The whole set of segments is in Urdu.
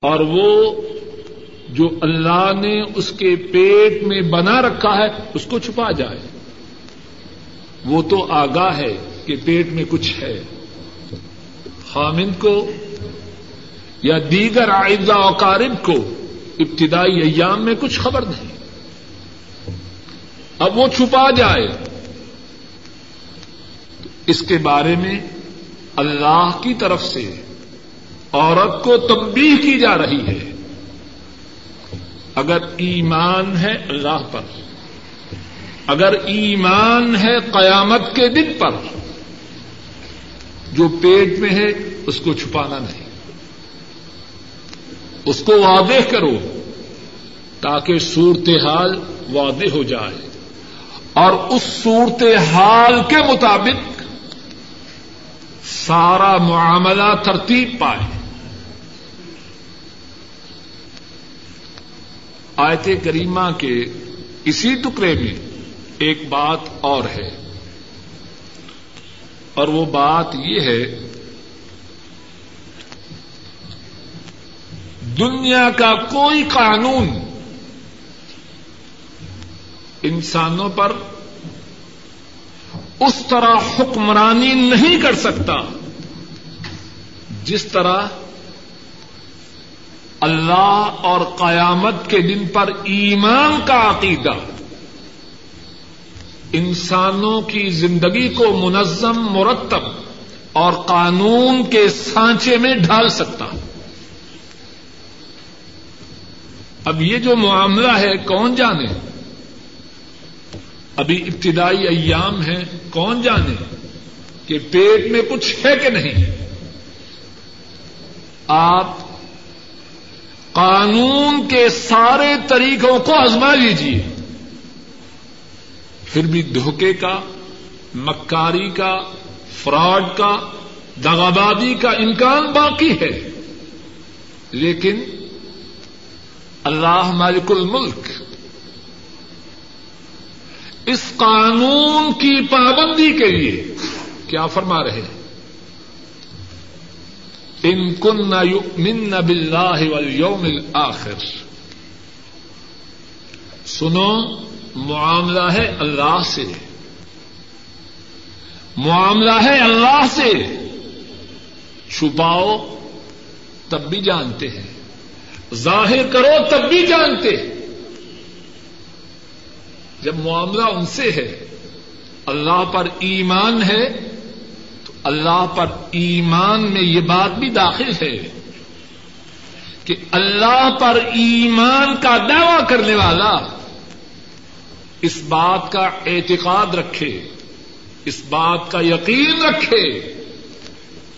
اور وہ جو اللہ نے اس کے پیٹ میں بنا رکھا ہے، اس کو چھپا جائے۔ وہ تو آگاہ ہے کہ پیٹ میں کچھ ہے۔ خامند کو یا دیگر آئندہ اوقارب کو ابتدائی ایام میں کچھ خبر نہیں۔ اب وہ چھپا جائے۔ اس کے بارے میں اللہ کی طرف سے عورت کو تبدیل کی جا رہی ہے۔ اگر ایمان ہے اللہ پر، اگر ایمان ہے قیامت کے دن پر، جو پیٹ میں ہے اس کو چھپانا نہیں۔ اس کو واضح کرو تاکہ صورتحال واضح ہو جائے۔ اور اس صورتحال کے مطابق سارا معاملہ ترتیب پائے۔ آیت کریمہ کے اسی ٹکڑے میں ایک بات اور ہے۔ اور وہ بات یہ ہے، دنیا کا کوئی قانون انسانوں پر اس طرح حکمرانی نہیں کر سکتا جس طرح اللہ اور قیامت کے دن پر ایمان کا عقیدہ۔ انسانوں کی زندگی کو منظم، مرتب اور قانون کے سانچے میں ڈھال سکتا اب یہ جو معاملہ ہے، کون جانے؟ ابھی ابتدائی ایام ہے، کون جانے کہ پیٹ میں کچھ ہے کہ نہیں؟ آپ قانون کے سارے طریقوں کو آزما لیجیے پھر بھی دھوکے کا، مکاری کا، فراڈ کا، دغابادی کا امکان باقی ہے۔ لیکن اللہ مالک الملک اس قانون کی پابندی کے لیے کیا فرما رہے ہیں؟ ان کن من باللہ والیوم الاخر۔ سنو، معاملہ ہے اللہ سے۔ معاملہ ہے اللہ سے۔ چھپاؤ، تب بھی جانتے ہیں۔ ظاہر کرو، تب بھی جانتے۔ ہیں جب معاملہ ان سے ہے، اللہ پر ایمان ہے اللہ پر ایمان میں یہ بات بھی داخل ہے کہ اللہ پر ایمان کا دعوی کرنے والا اس بات کا اعتقاد رکھے، اس بات کا یقین رکھے،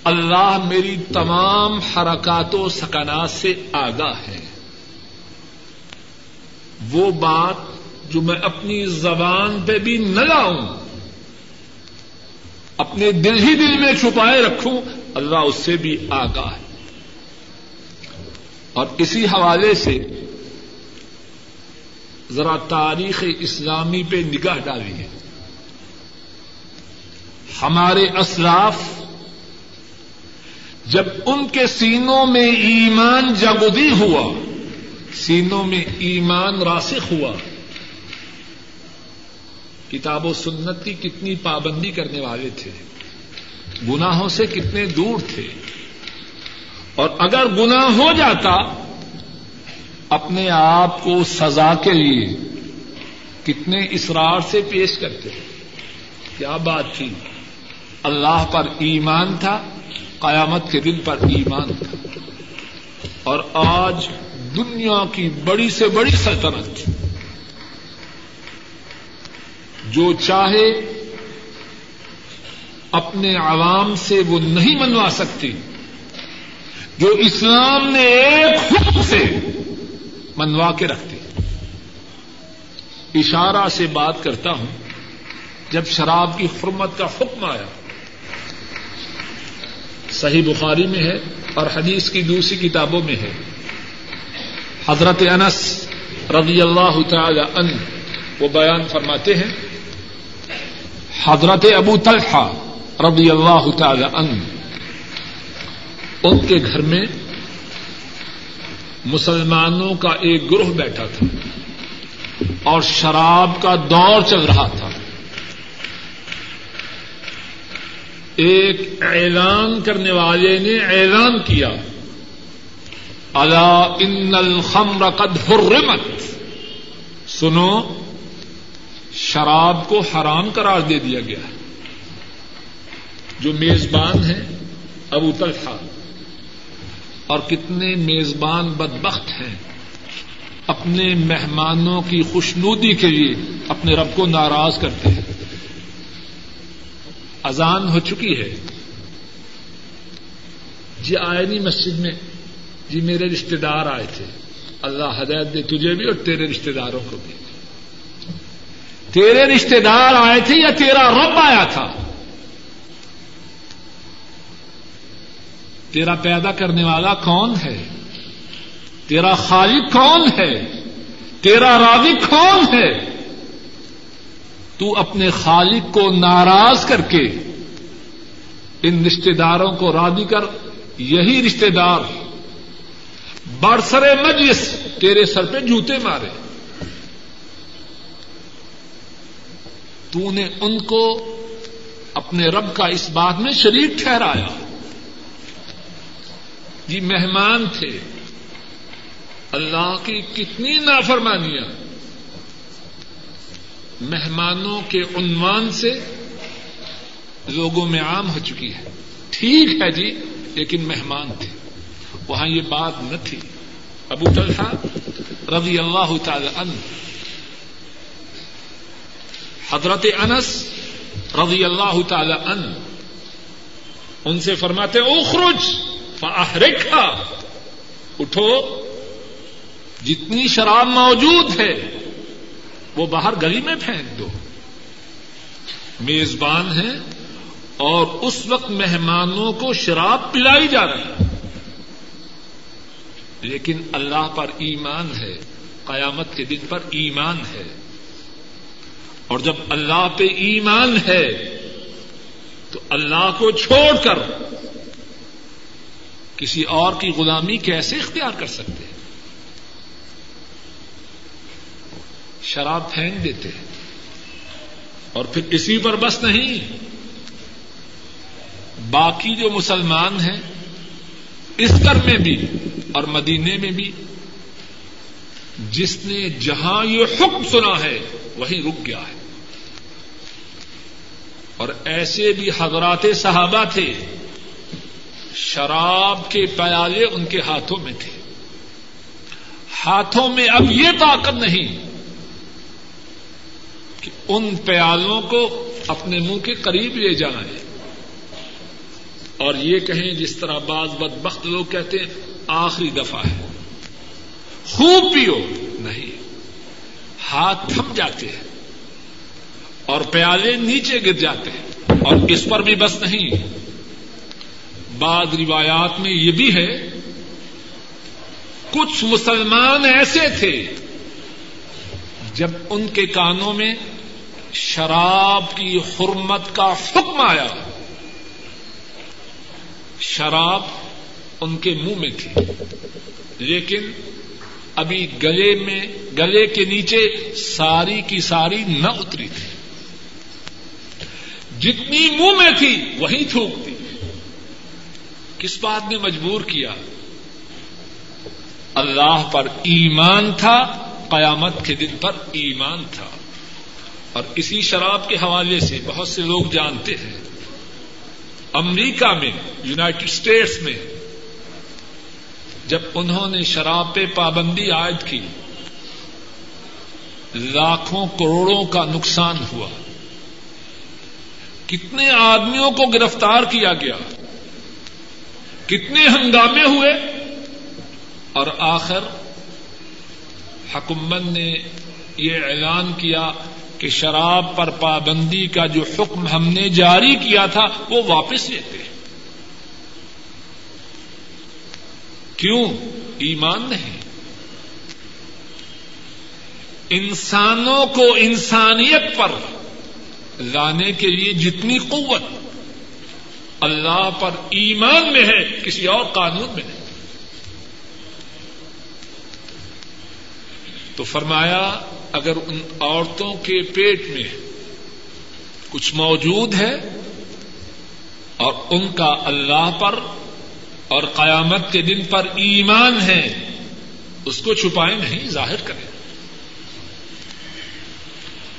اللہ میری تمام حرکات و سکنات سے آگاہ ہے۔ وہ بات جو میں اپنی زبان پہ بھی نہ لاؤں اپنے دل ہی دل میں چھپائے رکھوں، اللہ اس سے بھی آگاہ ہے۔ اور اسی حوالے سے ذرا تاریخ اسلامی پہ نگاہ ڈالی ہے ہمارے اسلاف جب ان کے سینوں میں ایمان جگودی ہوا، سینوں میں ایمان راسخ ہوا کتاب و سنت کی کتنی پابندی کرنے والے تھے۔ گناہوں سے کتنے دور تھے۔ اور اگر گنا ہو جاتا، اپنے آپ کو سزا کے لیے کتنے اسرار سے پیش کرتے۔ کیا بات تھی؟ اللہ پر ایمان تھا، قیامت کے دن پر ایمان تھا۔ اور آج دنیا کی بڑی سے بڑی سلطنت۔ جو چاہے اپنے عوام سے وہ نہیں منوا سکتی۔ جو اسلام نے ایک حکم سے منوا کے رکھتے اشارہ سے بات کرتا ہوں۔ جب شراب کی حرمت کا حکم آیا۔ صحیح بخاری میں ہے اور حدیث کی دوسری کتابوں میں ہے۔ حضرت انس رضی اللہ تعالی ان وہ بیان فرماتے ہیں۔ حضرت ابو طلحہ رضی اللہ تعالی ان ان کے گھر میں مسلمانوں کا ایک گروہ بیٹھا تھا اور شراب کا دور چل رہا تھا۔ ایک اعلان کرنے والے نے اعلان کیا اللہ ان الخمر قد حرمت سنو شراب کو حرام قرار دے دیا گیا ہے۔ جو میزبان ہیں، ابو طلحہ۔ اور کتنے میزبان بدبخت ہیں۔ اپنے مہمانوں کی خوشنودی کے لیے اپنے رب کو ناراض کرتے ہیں۔ اذان ہو چکی ہے۔ جی آئے نہیں مسجد میں جی میرے رشتے دار آئے تھے۔ اللہ ہدایت دے تجھے بھی اور تیرے رشتے داروں کو بھی۔ تیرے رشتے دار آئے تھے یا تیرا رب آیا تھا؟ تیرا پیدا کرنے والا کون ہے؟ تیرا خالق کون ہے؟ تیرا راضی کون ہے؟ تو اپنے خالق کو ناراض کر کے ان رشتے داروں کو راضی کر، یہی رشتے دار برسر مجلس تیرے سر پہ جوتے مارے۔ تو نے ان کو اپنے رب کا اس بات میں شریک ٹھہرایا۔ جی مہمان تھے۔ اللہ کی کتنی نافرمانیاں۔ مہمانوں کے عنوان سے لوگوں میں عام ہو چکی ہے۔ ٹھیک ہے جی لیکن مہمان تھے۔ وہاں یہ بات نہ تھی۔ ابو طلحہ رضی اللہ تعالی عنہ حضرت انس رضی اللہ تعالی عنہ ان سے فرماتے، اخرج، فاحرکھا. اٹھو، جتنی شراب موجود ہے، وہ باہر گلی میں پھینک دو۔ میزبان ہیں اور اس وقت مہمانوں کو شراب پلائی جا رہی ہے۔ لیکن اللہ پر ایمان ہے، قیامت کے دن پر ایمان ہے۔ اور جب اللہ پہ ایمان ہے تو اللہ کو چھوڑ کر کسی اور کی غلامی کیسے اختیار کر سکتے ہیں؟ شراب پھینک دیتے ہیں اور پھر اسی پر بس نہیں، باقی جو مسلمان ہیں اسکر میں بھی اور مدینے میں بھی، جس نے جہاں یہ حکم سنا ہے وہیں رک گیا ہے۔ اور ایسے بھی حضرات صحابہ تھے، شراب کے پیالے ان کے ہاتھوں میں تھے۔ ہاتھوں میں اب یہ طاقت نہیں کہ ان پیالوں کو اپنے منہ کے قریب لے جائیں۔ اور یہ کہیں جس طرح بعض بد بخت لوگ کہتے ہیں، آخری دفعہ ہے۔ خوب پیو، نہیں، ہاتھ تھم جاتے ہیں۔ اور پیالے نیچے گر جاتے ہیں اور اس پر بھی بس نہیں بعض روایات میں یہ بھی ہے، کچھ مسلمان ایسے تھے جب ان کے کانوں میں شراب کی حرمت کا حکم آیا۔ شراب ان کے منہ میں تھی، لیکن ابھی گلے میں، گلے کے نیچے ساری کی ساری نہ اتری تھی۔ جتنی منہ میں تھی وہی تھوکتی۔ کس بات نے مجبور کیا؟ اللہ پر ایمان تھا، قیامت کے دن پر ایمان تھا۔ اور اسی شراب کے حوالے سے بہت سے لوگ جانتے ہیں۔ امریکہ میں یوناٹیڈ اسٹیٹس میں، جب انہوں نے شراب پہ پابندی عائد کی، لاکھوں کروڑوں کا نقصان ہوا۔ کتنے آدمیوں کو گرفتار کیا گیا؟ کتنے ہنگامے ہوئے؟ اور آخر حکومت نے یہ اعلان کیا کہ شراب پر پابندی کا جو حکم ہم نے جاری کیا تھا، وہ واپس لیتے ہیں۔ کیوں؟ ایمان نہیں۔ انسانوں کو انسانیت پر لانے کے لیے جتنی قوت اللہ پر ایمان میں ہے، کسی اور قانون میں نہیں۔ تو فرمایا، اگر ان عورتوں کے پیٹ میں کچھ موجود ہے اور ان کا اللہ پر اور قیامت کے دن پر ایمان ہے، اس کو چھپائیں نہیں، ظاہر کریں۔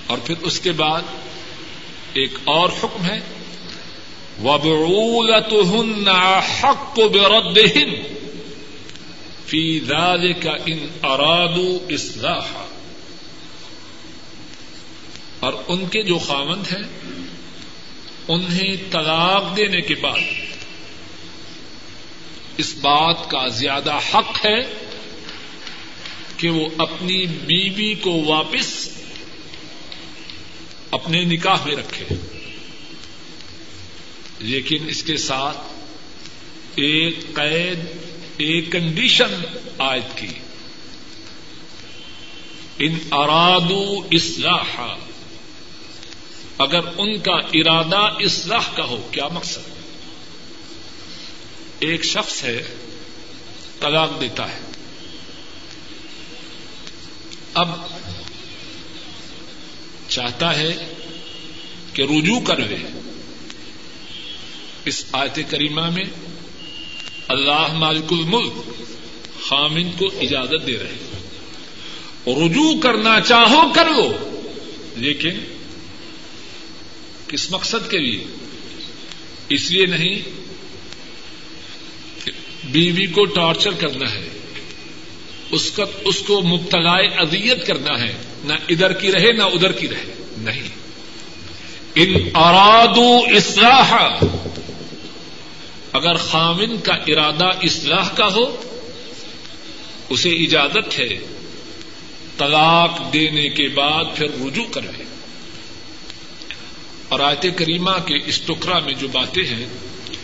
اور پھر اس کے بعد ایک اور حکم ہے، وبعولتهن حق بردهن في ذلك ان ارادوا اصلاحا اور ان کے جو خامند ہیں، انہیں طلاق دینے کے بعد اس بات کا زیادہ حق ہے کہ وہ اپنی بیوی کو واپس اپنے نکاح میں رکھے۔ لیکن اس کے ساتھ ایک قید، ایک کنڈیشن عائد کی۔ ان ارادو اصلاح اگر ان کا ارادہ اصلاح کا ہو، کیا مقصد؟ ایک شخص ہے، طلاق دیتا ہے۔ اب چاہتا ہے کہ رجوع کرے اس آیت کریمہ میں اللہ مالک الملک خامن کو اجازت دے رہے رجوع کرنا چاہو کر لو لیکن کس مقصد کے لیے؟ اس لیے نہیں بیوی کو ٹارچر کرنا ہے۔ اس کا اس کو مبتلا اذیت کرنا ہے۔ نہ ادھر کی رہے، نہ ادھر کی رہے۔ نہیں۔ ان ارادو اصلاح اگر خامن کا ارادہ اصلاح کا ہو، اسے اجازت ہے۔ طلاق دینے کے بعد پھر رجوع کرے۔ اور آیت کریمہ کے اس ٹکڑا میں جو باتیں ہیں،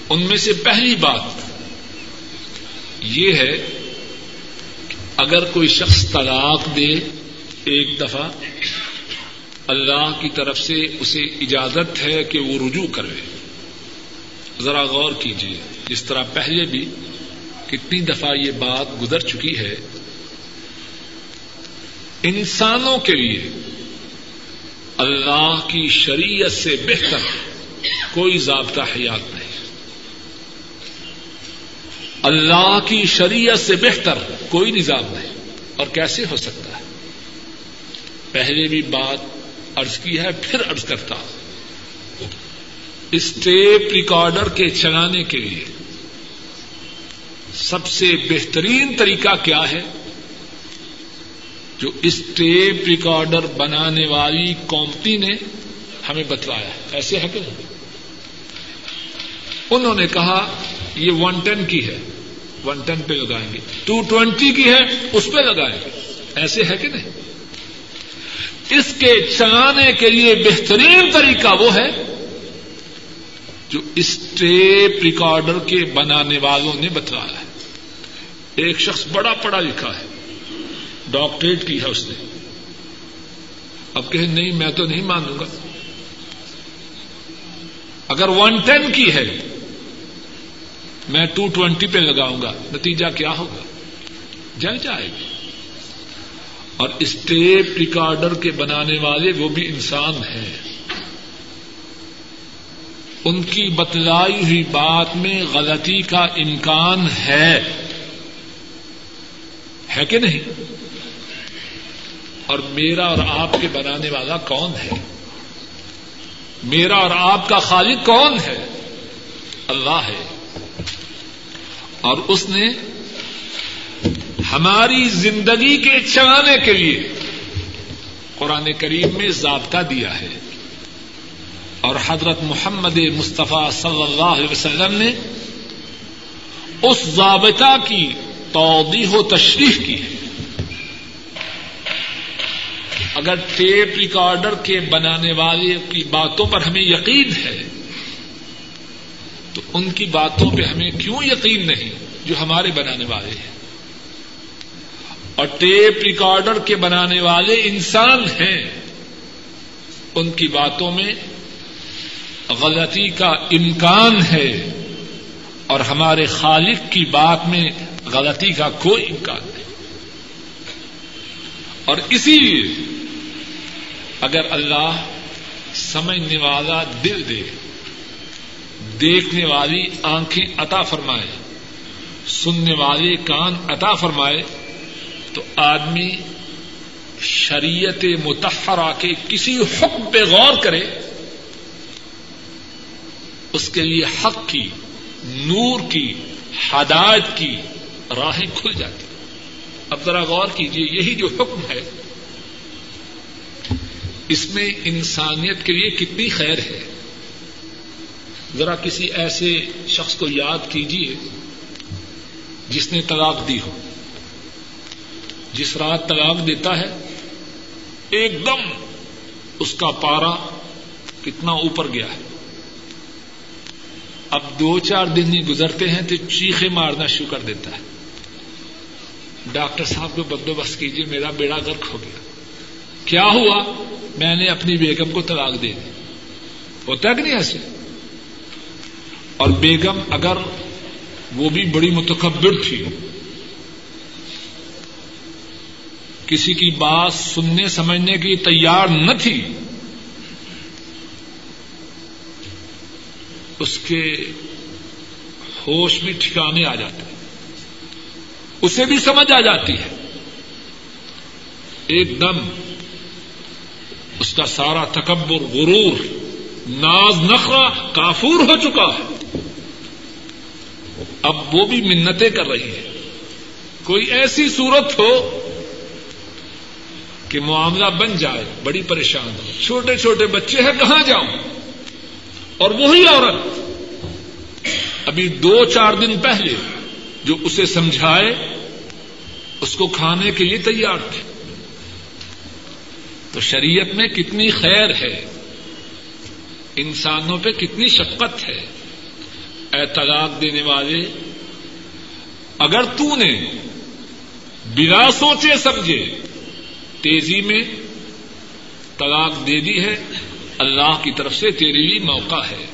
ان میں سے پہلی بات یہ ہے اگر کوئی شخص طلاق دے ایک دفعہ، اللہ کی طرف سے اسے اجازت ہے کہ وہ رجوع کرے۔ ذرا غور کیجیے جس طرح پہلے بھی کتنی دفعہ یہ بات گزر چکی ہے۔ انسانوں کے لیے اللہ کی شریعت سے بہتر کوئی ضابطہ حیات نہیں۔ اللہ کی شریعت سے بہتر کوئی نظام نہیں۔ اور کیسے ہو سکتا ہے؟ پہلے بھی بات ارض کی ہے، پھر ارض کرتا اسٹیپ ریکارڈر کے چلانے کے لیے سب سے بہترین طریقہ کیا ہے؟ جو اس ٹیپ ریکارڈر بنانے والی کمپنی نے ہمیں بتلایا ایسے ہے کہ نہیں؟ انہوں نے کہا یہ ون ٹین کی ہے۔ ون ٹین پہ لگائیں گے۔ ٹو ٹوینٹی کی ہے، اس پہ لگائیں گے۔ ایسے ہے کہ نہیں؟ اس کے چلانے کے لیے بہترین طریقہ وہ ہے جو اس ٹیپ ریکارڈر کے بنانے والوں نے بتلایا ہے۔ ایک شخص بڑا پڑھا لکھا ہے۔ ڈاکٹریٹ کی ہے اس نے۔ اب کہ نہیں، میں تو نہیں مانوں گا۔ اگر ون ٹین کی ہے میں ٹو ٹوینٹی پہ لگاؤں گا، نتیجہ کیا ہوگا؟ جل جائے گی۔ اور اسٹیپ ریکارڈر کے بنانے والے وہ بھی انسان ہیں۔ ان کی بتلائی ہوئی بات میں غلطی کا امکان ہے۔ ہے کہ نہیں؟ اور میرا اور آپ کے بنانے والا کون ہے؟ میرا اور آپ کا خالق کون ہے؟ اللہ ہے۔ اور اس نے ہماری زندگی کے چلانے کے لیے قرآن کریم میں ضابطہ دیا ہے۔ اور حضرت محمد مصطفیٰ صلی اللہ علیہ وسلم نے اس ضابطہ کی توضیح و تشریح کی ہے۔ اگر ٹیپ ریکارڈر کے بنانے والے کی باتوں پر ہمیں یقین ہے تو ان کی باتوں پہ ہمیں کیوں یقین نہیں جو ہمارے بنانے والے ہیں؟ اور ٹیپ ریکارڈر کے بنانے والے انسان ہیں۔ ان کی باتوں میں غلطی کا امکان ہے اور ہمارے خالق کی بات میں غلطی کا کوئی امکان نہیں۔ اور اسی لیے اگر اللہ سمجھنے والا دل دے دیکھنے والی آنکھیں عطا فرمائے، سننے والے کان عطا فرمائے، تو آدمی شریعت متحرہ کے کسی حکم پہ غور کرے، اس کے لیے حق کی، نور کی، ہدایت کی راہیں کھل جاتی۔ اب ذرا غور کیجیے یہی جو حکم ہے، اس میں انسانیت کے لیے کتنی خیر ہے۔ ذرا کسی ایسے شخص کو یاد کیجیے جس نے طلاق دی ہو۔ جس رات طلاق دیتا ہے، ایک دم اس کا پارا کتنا اوپر گیا ہے۔ اب دو چار دن ہی گزرتے ہیں تو چیخے مارنا شروع کر دیتا ہے۔ ڈاکٹر صاحب کو بندوبست کیجیے میرا بیڑا گرک ہو گیا۔ کیا ہوا؟ میں نے اپنی بیگم کو طلاق دے دی۔ ہوتا ہے کہ نہیں ایسے؟ اور بیگم اگر وہ بھی بڑی متکبر تھی، کسی کی بات سننے سمجھنے کی تیار نہ تھی، اس کے ہوش بھی ٹھکانے آ جاتے ہیں۔ اسے بھی سمجھ آ جاتی ہے۔ ایک دم اس کا سارا تکبر، غرور، ناز نخرا کافور ہو چکا ہے۔ اب وہ بھی منتیں کر رہی ہے کوئی ایسی صورت ہو کہ معاملہ بن جائے، بڑی پریشان ہو۔ چھوٹے چھوٹے بچے ہیں، کہاں جاؤں؟ اور وہی عورت۔ ابھی دو چار دن پہلے جو اسے سمجھائے، اس کو کھانے کے لیے تیار تھے۔ تو شریعت میں کتنی خیر ہے، انسانوں پہ کتنی شفقت ہے۔ اے طلاق دینے والے اگر تو نے بلا سوچے سمجھے تیزی میں طلاق دے دی ہے، اللہ کی طرف سے تیرے لیے موقع ہے۔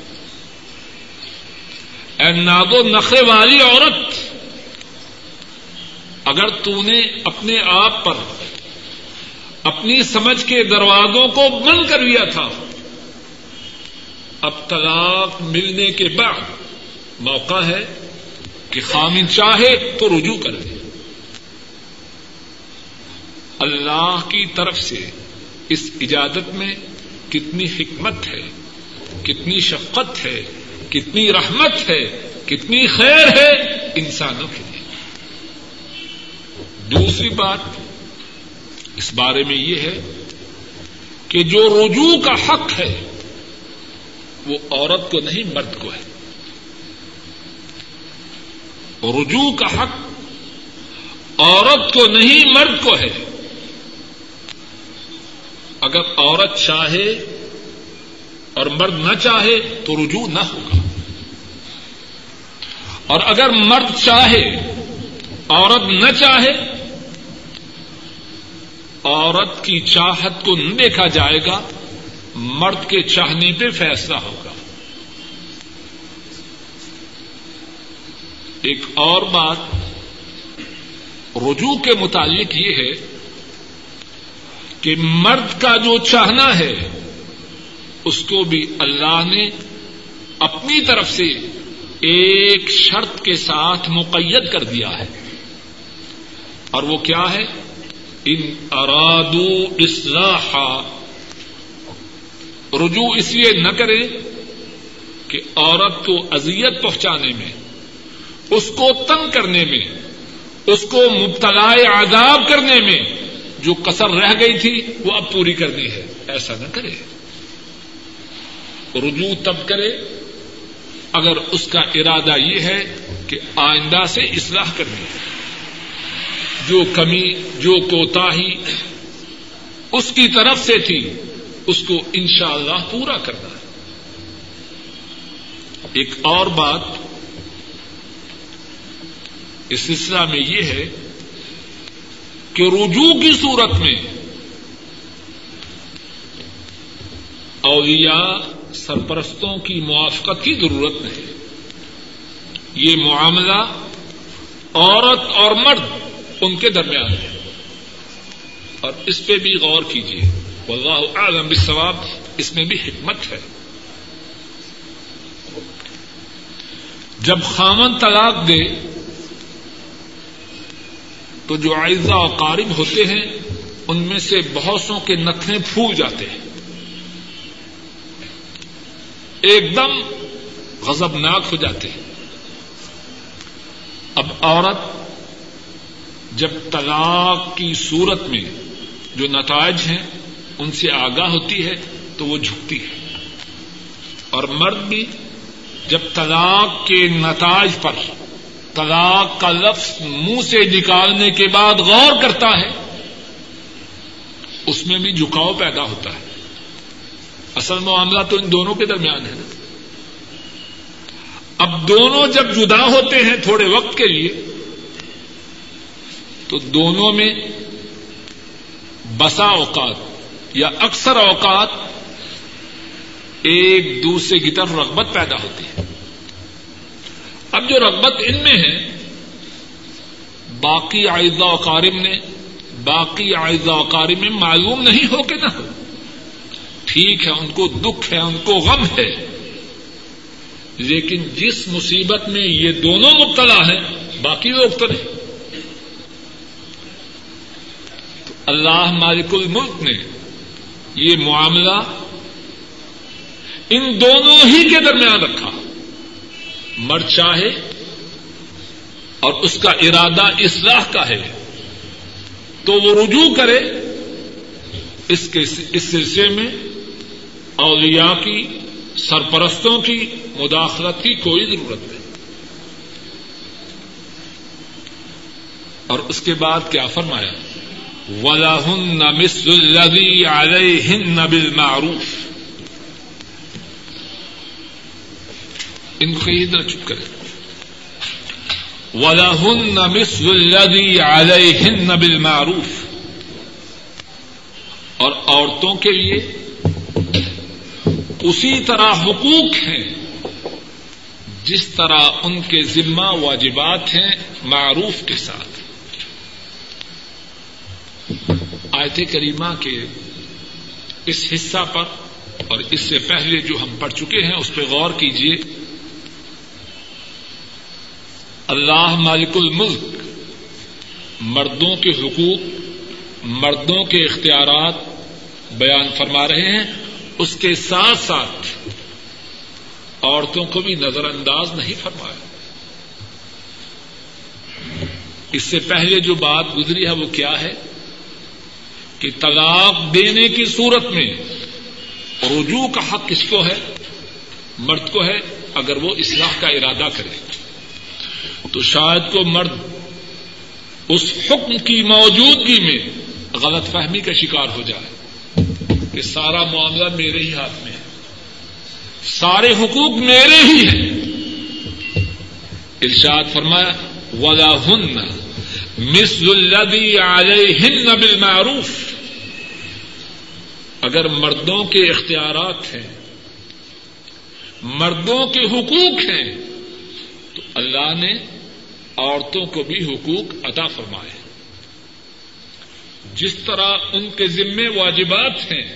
اے ناد و نخے والی عورت، اگر تو نے اپنے آپ پر اپنی سمجھ کے دروازوں کو بند کر لیا تھا، اب طلاق ملنے کے بعد موقع ہے کہ خامن چاہے تو رجوع کر دے اللہ کی طرف سے اس اجازت میں کتنی حکمت ہے، کتنی شفقت ہے، کتنی رحمت ہے، کتنی خیر ہے انسانوں کے لیے۔ دوسری بات اس بارے میں یہ ہے کہ جو رجوع کا حق ہے، وہ عورت کو نہیں، مرد کو ہے۔ رجوع کا حق عورت کو نہیں، مرد کو ہے۔ اگر عورت چاہے اور مرد نہ چاہے تو رجوع نہ ہوگا۔ اور اگر مرد چاہے، عورت نہ چاہے، عورت کی چاہت کو نہ دیکھا جائے گا، مرد کے چاہنے پہ فیصلہ ہوگا۔ ایک اور بات رجوع کے متعلق یہ ہے کہ مرد کا جو چاہنا ہے، اس کو بھی اللہ نے اپنی طرف سے ایک شرط کے ساتھ مقید کر دیا ہے۔ اور وہ کیا ہے؟ ان ارادو اصلاح رجوع اس لیے نہ کرے کہ عورت کو اذیت پہنچانے میں اس کو تنگ کرنے میں، اس کو مبتلا عذاب کرنے میں جو کسر رہ گئی تھی، وہ اب پوری کرنی ہے۔ ایسا نہ کرے۔ رجوع تب کرے۔ اگر اس کا ارادہ یہ ہے کہ آئندہ سے اصلاح کرنی ہے جو کمی، جو کوتا اس کی طرف سے تھی، اس کو انشاءاللہ اللہ پورا کرنا ہے۔ ایک اور بات اس سلسلہ میں یہ ہے کہ رجوع کی صورت میں اولیاء سرپرستوں کی موافقت کی ضرورت نہیں۔ یہ معاملہ عورت اور مرد ان کے درمیان ہے۔ اور اس پہ بھی غور کیجیے واللہ اعلم بالصواب، اس میں بھی حکمت ہے۔ جب خامن طلاق دے تو جو آئزہ و قارب ہوتے ہیں، ان میں سے بہت سو کے نخرے پھول جاتے ہیں۔ ایک دم غضبناک ہو جاتے ہیں۔ اب عورت جب طلاق کی صورت میں جو نتائج ہیں، ان سے آگاہ ہوتی ہے تو وہ جھکتی ہے۔ اور مرد بھی جب طلاق کے نتائج پر طلاق کا لفظ منہ سے نکالنے کے بعد غور کرتا ہے، اس میں بھی جھکاؤ پیدا ہوتا ہے۔ اصل معاملہ تو ان دونوں کے درمیان ہے۔ نا اب دونوں جب جدا ہوتے ہیں تھوڑے وقت کے لیے، تو دونوں میں بسا اوقات یا اکثر اوقات ایک دوسرے کی طرف رغبت پیدا ہوتی ہے۔ اب جو رغبت ان میں ہے، باقی آئزہ اوقارم نے باقی آئزہ اوقارم میں معلوم نہیں ہو کہ نہ ہو۔ ٹھیک ہے، ان کو دکھ ہے، ان کو غم ہے۔ لیکن جس مصیبت میں یہ دونوں مبتلا ہیں، باقی لوگ تو نہیں تو اللہ مالک الملک نے یہ معاملہ ان دونوں ہی کے درمیان رکھا۔ مر چاہے اور اس کا ارادہ اصلاح کا ہے تو وہ رجوع کرے اس کے اس سلسلے میں اولیاء کی، سرپرستوں کی مداخلت کی کوئی ضرورت نہیں۔ اور اس کے بعد کیا فرمایا؟ ولا ہن مس الدی علیہ ہند نبل معروف ان کو یہ ادھر چپ کرے۔ ولا ہن مس الدی علیہ ہند نبل معروف اور عورتوں کے لیے اسی طرح حقوق ہیں۔ جس طرح ان کے ذمہ واجبات ہیں معروف کے ساتھ۔ آیت کریمہ کے اس حصہ پر اور اس سے پہلے جو ہم پڑھ چکے ہیں، اس پہ غور کیجیے اللہ مالک الملک، مردوں کے حقوق، مردوں کے اختیارات بیان فرما رہے ہیں، اس کے ساتھ ساتھ عورتوں کو بھی نظر انداز نہیں فرمایا۔ اس سے پہلے جو بات گزری ہے وہ کیا ہے؟ کہ طلاق دینے کی صورت میں رجوع کا حق کس کو ہے؟ مرد کو ہے، اگر وہ اصلاح کا ارادہ کرے۔ تو شاید کو مرد اس حکم کی موجودگی میں غلط فہمی کا شکار ہو جائے کہ سارا معاملہ میرے ہی ہاتھ میں ہے۔ سارے حقوق میرے ہی ہیں۔ ارشاد فرمایا، ولا ہن مس الدی علیہ ہند بالمعروف۔ اگر مردوں کے اختیارات ہیں، مردوں کے حقوق ہیں اللہ نے عورتوں کو بھی حقوق ادا فرمائے۔ جس طرح ان کے ذمے واجبات ہیں،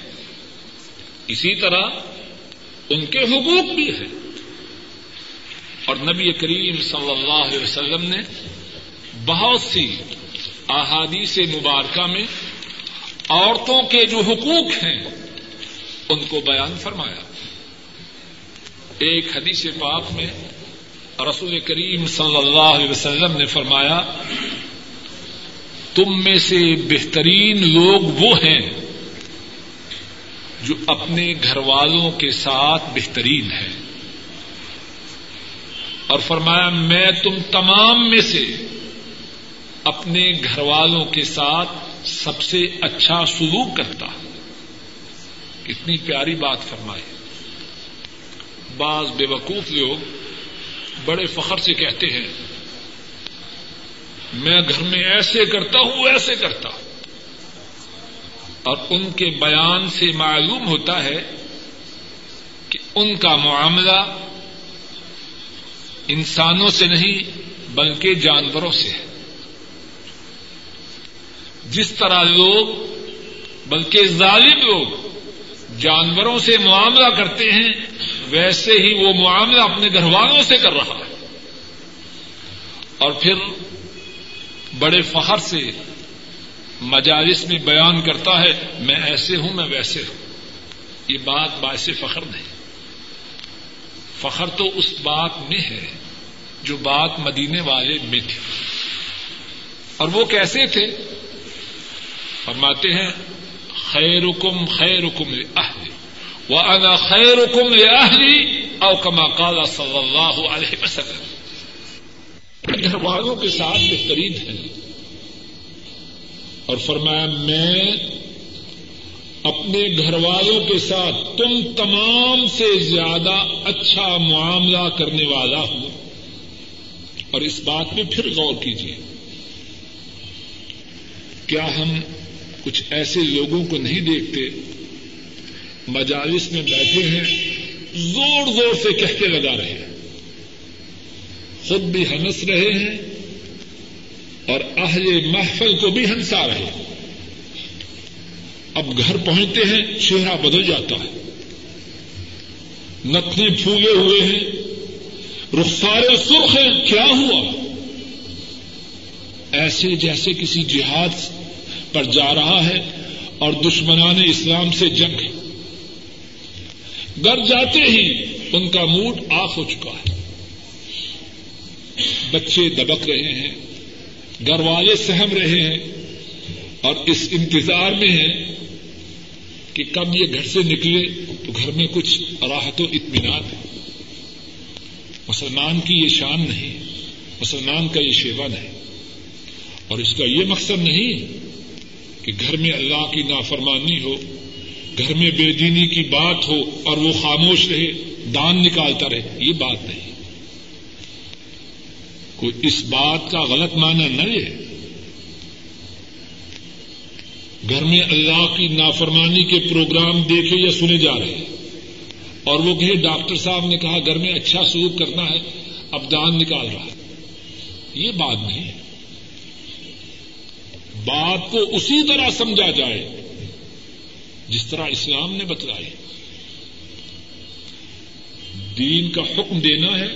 اسی طرح ان کے حقوق بھی ہیں۔ اور نبی کریم صلی اللہ علیہ وسلم نے بہت سی احادی سے مبارکہ میں عورتوں کے جو حقوق ہیں، ان کو بیان فرمایا۔ ایک حدیث پاک میں رسول کریم صلی اللہ علیہ وسلم نے فرمایا، تم میں سے بہترین لوگ وہ ہیں جو اپنے گھر والوں کے ساتھ بہترین ہے اور فرمایا، میں تم تمام میں سے اپنے گھر والوں کے ساتھ سب سے اچھا سلوک کرتا کتنی پیاری بات فرمائی۔ بعض بے وقوف لوگ بڑے فخر سے کہتے ہیں، میں گھر میں ایسے کرتا ہوں، ایسے کرتا ہوں۔ اور ان کے بیان سے معلوم ہوتا ہے کہ ان کا معاملہ انسانوں سے نہیں، بلکہ جانوروں سے ہے۔ جس طرح لوگ، بلکہ ظالم لوگ جانوروں سے معاملہ کرتے ہیں ویسے ہی وہ معاملہ اپنے گھر والوں سے کر رہا ہے۔ اور پھر بڑے فخر سے مجالس میں بیان کرتا ہے، میں ایسے ہوں، میں ویسے ہوں۔ یہ بات باعث فخر نہیں۔ فخر تو اس بات میں ہے جو بات مدینے والے میں تھی۔ اور وہ کیسے تھے؟ فرماتے ہیں خیر حکم خیر وہ انا خیر حکم اہلی اوکما کالا صلی اللہ علیہ وسلم۔ گھر والوں کے ساتھ بہترین ہے۔ اور فرمایا، میں اپنے گھر والوں کے ساتھ تم تمام سے زیادہ اچھا معاملہ کرنے والا ہوں۔ اور اس بات میں پھر غور کیجیے کیا ہم کچھ ایسے لوگوں کو نہیں دیکھتے مجالس میں بیٹھے ہیں، زور زور سے کہتے لگا رہے ہیں۔ خود بھی ہنس رہے ہیں اور اہل محفل کو بھی ہنسا رہے ہیں۔ اب گھر پہنچتے ہیں، چہرہ بدل جاتا ہے۔ نتنے پھولے ہوئے ہیں۔ رخسارے سرخ ہیں، کیا ہوا؟ ایسے جیسے کسی جہاد پر جا رہا ہے اور دشمنان اسلام سے جنگ۔ ہے گھر جاتے ہی ان کا موڈ آف ہو چکا ہے۔ بچے دبک رہے ہیں گھر والے سہم رہے ہیں اور اس انتظار میں ہیں کہ کب یہ گھر سے نکلے تو گھر میں کچھ راحت و اطمینان ہے۔ مسلمان کی یہ شان نہیں، مسلمان کا یہ شیوا نہیں۔ اور اس کا یہ مقصد نہیں کہ گھر میں اللہ کی نافرمانی ہو گھر میں بے دینی کی بات ہو اور وہ خاموش رہے، دان نکالتا رہے، یہ بات نہیں۔ کوئی اس بات کا غلط معنی نہ لے۔ گھر میں اللہ کی نافرمانی کے پروگرام دیکھے یا سنے جا رہے ہیں۔ اور وہ کہے، ڈاکٹر صاحب نے کہا، گھر میں اچھا سلوک کرنا ہے، اب دان نکال رہا ہے۔ یہ بات نہیں۔ بات کو اسی طرح سمجھا جائے۔ جس طرح اسلام نے بتلائی، دین کا حکم دینا ہے،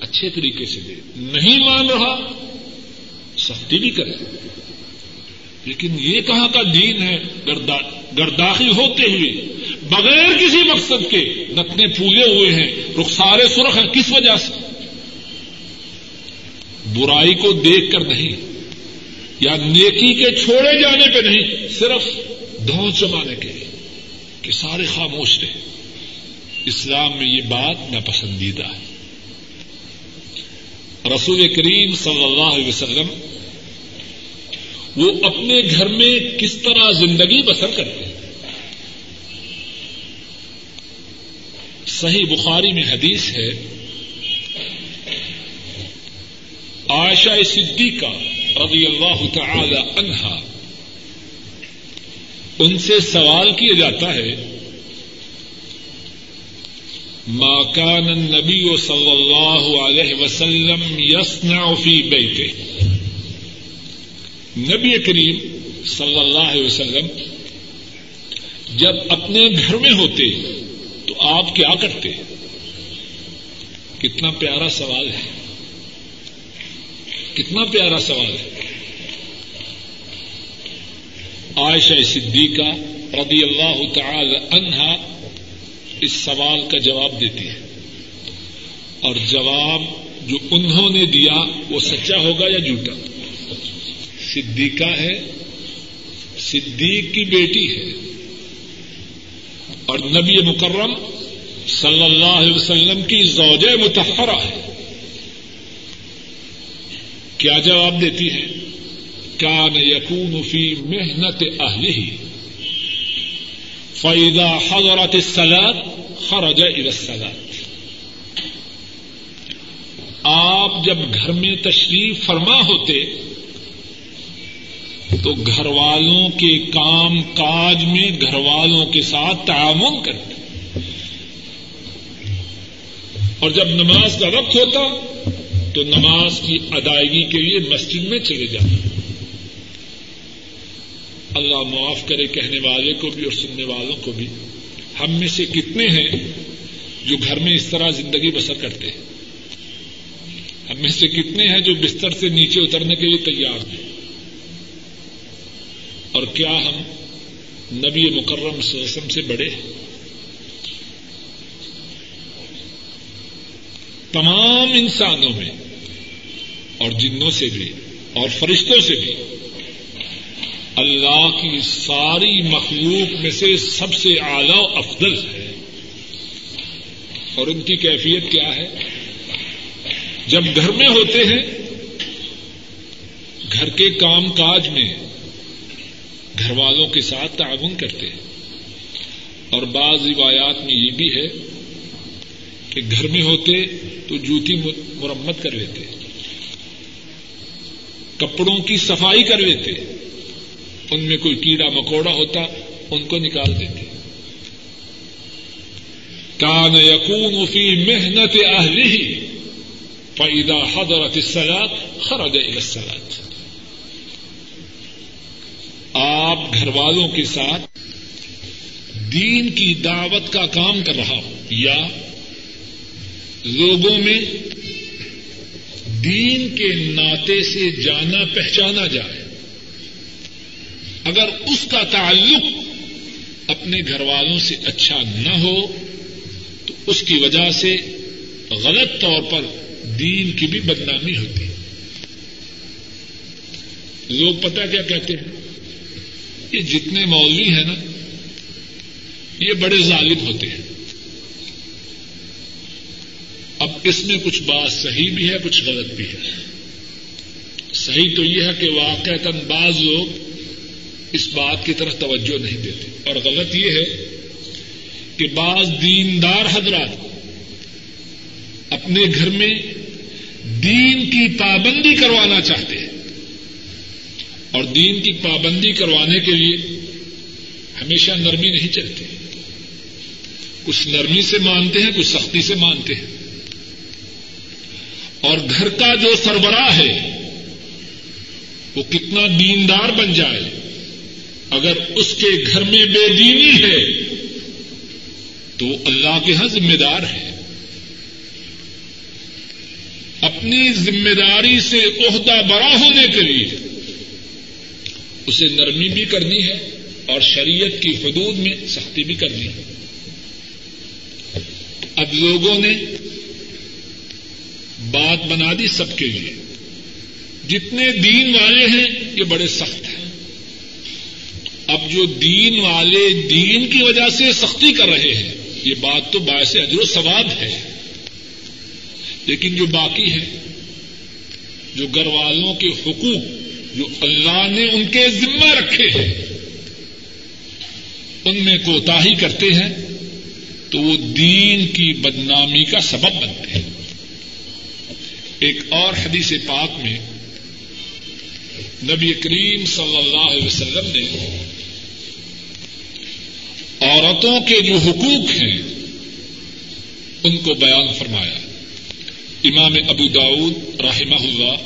اچھے طریقے سے دے، نہیں مان رہا، سختی بھی کرے۔ لیکن یہ کہاں کا دین ہے؟ گرداخی ہوتے ہوئے، بغیر کسی مقصد کے نتنے پھولے ہوئے ہیں رخسارے سرخ ہیں، کس وجہ سے؟ برائی کو دیکھ کر نہیں، یا نیکی کے چھوڑے جانے پہ نہیں، صرف دھوس جمانے کے۔ سارے خاموش رہے اسلام میں یہ بات ناپسندیدہ ہے۔ رسول کریم صلی اللہ علیہ وسلم وہ اپنے گھر میں کس طرح زندگی بسر کرتے ہیں؟ صحیح بخاری میں حدیث ہے، عائشہ صدیقہ رضی اللہ تعالی عنہا ان سے سوال کیا جاتا ہے ماکان نبی صلی اللہ علیہ وسلم یسنا فی بیتے نبی کریم صلی اللہ علیہ وسلم جب اپنے گھر میں ہوتے تو آپ کیا کرتے؟ کتنا پیارا سوال ہے۔ کتنا پیارا سوال ہے۔ عائشہ صدیقہ رضی اللہ تعالی عنہا اس سوال کا جواب دیتی ہے۔ اور جواب جو انہوں نے دیا وہ سچا ہوگا یا جھوٹا؟ صدیقہ ہے، صدیق کی بیٹی ہے۔ اور نبی مکرم صلی اللہ علیہ وسلم کی زوج متحرہ ہے۔ کیا جواب دیتی ہے؟ کیا ن یقون فی محنت اہلی فیدا حضرت سلاد خرج السلاد آپ جب گھر میں تشریف فرما ہوتے، تو گھر والوں کے کام کاج میں گھر والوں کے ساتھ تعاون کرتے. اور جب نماز کا وقت ہوتا، تو نماز کی ادائیگی کے لیے مسجد میں چلے جاتے. اللہ معاف کرے کہنے والے کو بھی اور سننے والوں کو بھی۔ ہم میں سے کتنے ہیں جو گھر میں اس طرح زندگی بسر کرتے ہیں؟ ہم میں سے کتنے ہیں جو بستر سے نیچے اترنے کے لیے تیار ہیں؟ اور کیا ہم نبی مکرم سسم سے بڑے تمام انسانوں میں، اور جنوں سے بھی، اور فرشتوں سے بھی۔ اللہ کی ساری مخلوق میں سے سب سے اعلی افضل ہے۔ اور ان کی کیفیت کیا ہے؟ جب گھر میں ہوتے ہیں، گھر کے کام کاج میں گھر والوں کے ساتھ تعاون کرتے ہیں۔ اور بعض روایات میں یہ بھی ہے کہ گھر میں ہوتے تو جوتی مرمت کر لیتے، کپڑوں کی صفائی کر لیتے ان میں کوئی کیڑا مکوڑا ہوتا، ان کو نکال دیتے۔ کان یقون فی محنت اہلی فیدا حضرت السلاد خرج السلاد آپ گھر والوں کے ساتھ دین کی دعوت کا کام کر رہا ہوں یا لوگوں میں دین کے ناطے سے جانا پہچانا جائے۔ اگر اس کا تعلق اپنے گھر والوں سے اچھا نہ ہو، تو اس کی وجہ سے غلط طور پر دین کی بھی بدنامی ہوتی ہے۔ لوگ پتا کیا کہتے ہیں؟ یہ جتنے مولوی ہیں نا، یہ بڑے ظالم ہوتے ہیں۔ اب اس میں کچھ بات صحیح بھی ہے، کچھ غلط بھی ہے۔ صحیح تو یہ ہے کہ واقع بعض لوگ اس بات کی طرف توجہ نہیں دیتے۔ اور غلط یہ ہے کہ بعض دیندار حضرات اپنے گھر میں دین کی پابندی کروانا چاہتے ہیں۔ اور دین کی پابندی کروانے کے لیے ہمیشہ نرمی نہیں چلتی۔ کچھ نرمی سے مانتے ہیں، کچھ سختی سے مانتے ہیں۔ اور گھر کا جو سربراہ ہے، وہ کتنا دیندار بن جائے۔ اگر اس کے گھر میں بے دینی ہے، تو اللہ کے ہاں ذمہ دار ہے۔ اپنی ذمہ داری سے عہدہ بڑا ہونے کے لیے اسے نرمی بھی کرنی ہے اور شریعت کی حدود میں سختی بھی کرنی ہے۔ اب لوگوں نے بات بنا دی سب کے لیے۔ جتنے دین والے ہیں، یہ بڑے سخت ہیں۔ اب جو دین والے دین کی وجہ سے سختی کر رہے ہیں، یہ بات تو باعث اجر و ثواب ہے۔ لیکن جو باقی ہے جو گھر والوں کے حقوق، جو اللہ نے ان کے ذمہ رکھے ہیں، ان میں کوتا ہی کرتے ہیں، تو وہ دین کی بدنامی کا سبب بنتے ہیں۔ ایک اور حدیث پاک میں نبی کریم صلی اللہ علیہ وسلم نے عورتوں کے جو حقوق ہیں، ان کو بیان فرمایا۔ امام ابو داود رحمہ اللہ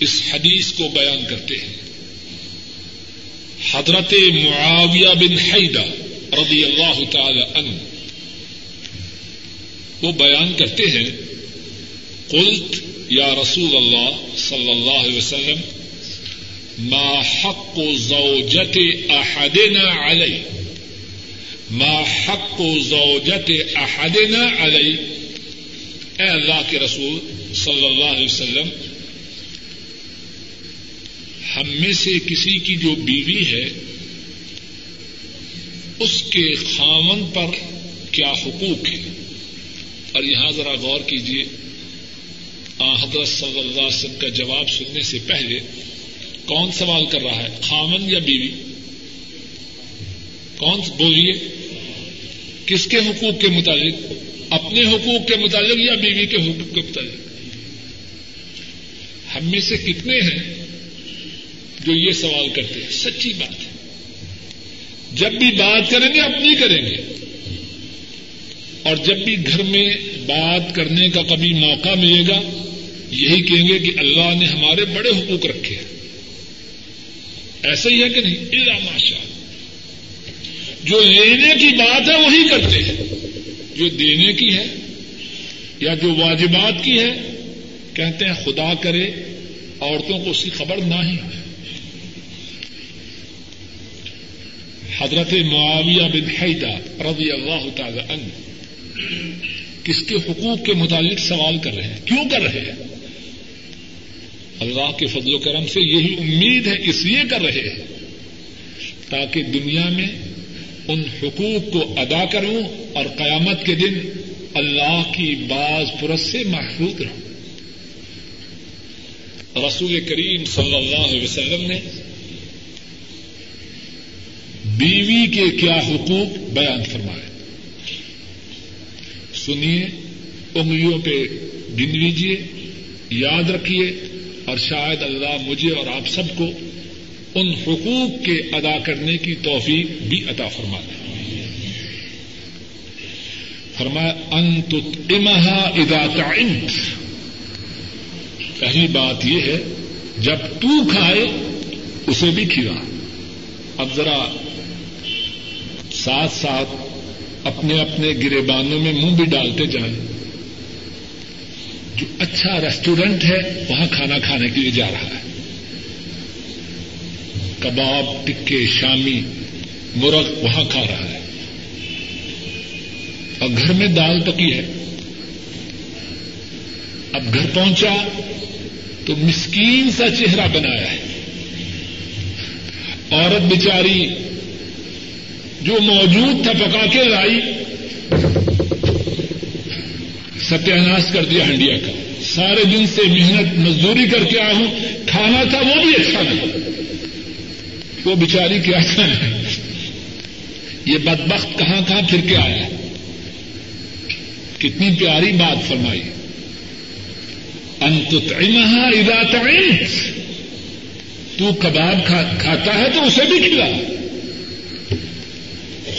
اس حدیث کو بیان کرتے ہیں۔ حضرت معاویہ بن حیدہ رضی اللہ تعالی عنہ، وہ بیان کرتے ہیں، قلت یا رسول اللہ صلی اللہ علیہ وسلم، ما حق زوجت احدنا علی ما حق زوجت احدنا علی اے اللہ کے رسول صلی اللہ علیہ وسلم، ہم میں سے کسی کی جو بیوی ہے، اس کے خامن پر کیا حقوق ہے اور یہاں ذرا غور کیجیے حضرت صلی اللہ علیہ وسلم کا جواب سننے سے پہلے کون سوال کر رہا ہے؟ خامن یا بیوی؟ کون؟ بولیے۔ کس کے حقوق کے متعلق؟ اپنے حقوق کے متعلق یا بیوی کے حقوق کے متعلق؟ ہم میں سے کتنے ہیں جو یہ سوال کرتے ہیں؟ سچی بات ہے۔ جب بھی بات کریں گے، اپنی کریں گے۔ اور جب بھی گھر میں بات کرنے کا کبھی موقع ملے گا، یہی کہیں گے کہ اللہ نے ہمارے بڑے حقوق رکھے ہیں۔ ایسے ہی ہے کہ نہیں؟ الا ماشاء جو لینے کی بات ہے وہی کرتے ہیں۔ جو دینے کی ہے یا جو واجبات کی ہے، کہتے ہیں خدا کرے، عورتوں کو اس کی خبر نہ ہی ہے حضرت معاویہ بن حیدہ رضی اللہ تعالی عنہ کس کے حقوق کے متعلق سوال کر رہے ہیں؟ کیوں کر رہے ہیں؟ اللہ کے فضل و کرم سے یہی امید ہے، اس لیے کر رہے ہیں تاکہ دنیا میں ان حقوق کو ادا کروں اور قیامت کے دن اللہ کی بعض پرس سے محفوظ رہوں۔ رسول کریم صلی اللہ علیہ وسلم نے بیوی کے کیا حقوق بیان فرمائے۔ سنیے، انگلیوں پہ گن لیجیے یاد رکھیے اور شاید اللہ مجھے اور آپ سب کو ان حقوق کے ادا کرنے کی توفیق بھی عطا فرما دے فرمایا انت امہا ادا تعمت پہلی بات یہ ہے، جب تو کھائے، اسے بھی کھلا۔ اب ذرا ساتھ ساتھ اپنے اپنے گرے بانوں میں منہ بھی ڈالتے جائیں۔ جو اچھا ریسٹورینٹ ہے، وہاں کھانا کھانے کے لیے جا رہا ہے۔ کباب، ٹکے، شامی، مرغ وہاں کھا رہا ہے۔ اور گھر میں دال پکی ہے۔ اب گھر پہنچا تو مسکین سا چہرہ بنایا ہے۔ عورت بچاری جو موجود تھا پکا کے لائی ستیہناس کر دیا ہنڈیا کا۔ سارے دن سے محنت، مزدوری کر کے آیا ہوں۔ کھانا تھا وہ بھی اچھا نہیں وہ بچاری کیا ہے یہ بدبخت کہاں کہاں پھر کے آیا؟ کتنی پیاری بات فرمائی۔ انتما ادا تعمت۔ تو کباب کھاتا ہے تو اسے بھی کھلا۔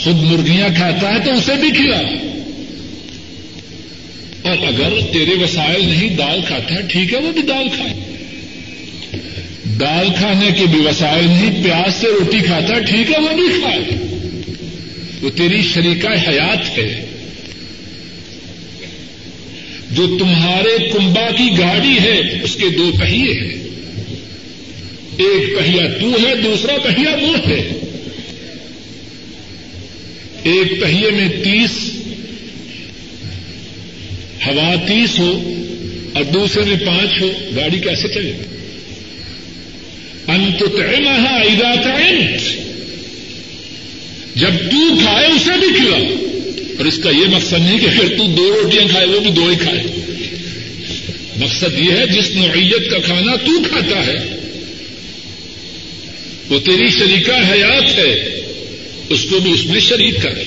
خود مرغیاں کھاتا ہے تو اسے بھی کھلا۔ اور اگر تیرے وسائل نہیں دال کھاتا ہے، ٹھیک ہے، وہ بھی دال کھائے۔ دال کھانے کے بھی وسائل نہیں پیاز سے روٹی کھاتا، ٹھیک ہے، وہ بھی کھائے۔ وہ تیری شریکہ حیات ہے۔ جو تمہارے کنبا کی گاڑی ہے، اس کے دو پہیے ہیں۔ ایک پہیا تو ہے، دوسرا پہیا وہ ہے۔ ایک پہیے میں تیس، ہوا تیس ہو اور دوسرے میں پانچ ہو، گاڑی کیسے چلے؟ انت تیمہ ادا تعمت جب تو کھائے اسے بھی کھلا۔ اور اس کا یہ مقصد نہیں کہ پھر تو دو روٹیاں کھائے، وہ بھی دو ہی کھائے۔ مقصد یہ ہے، جس نوعیت کا کھانا تو کھاتا ہے، وہ تیری شریکہ حیات ہے، اس کو بھی اس میں شریک کر۔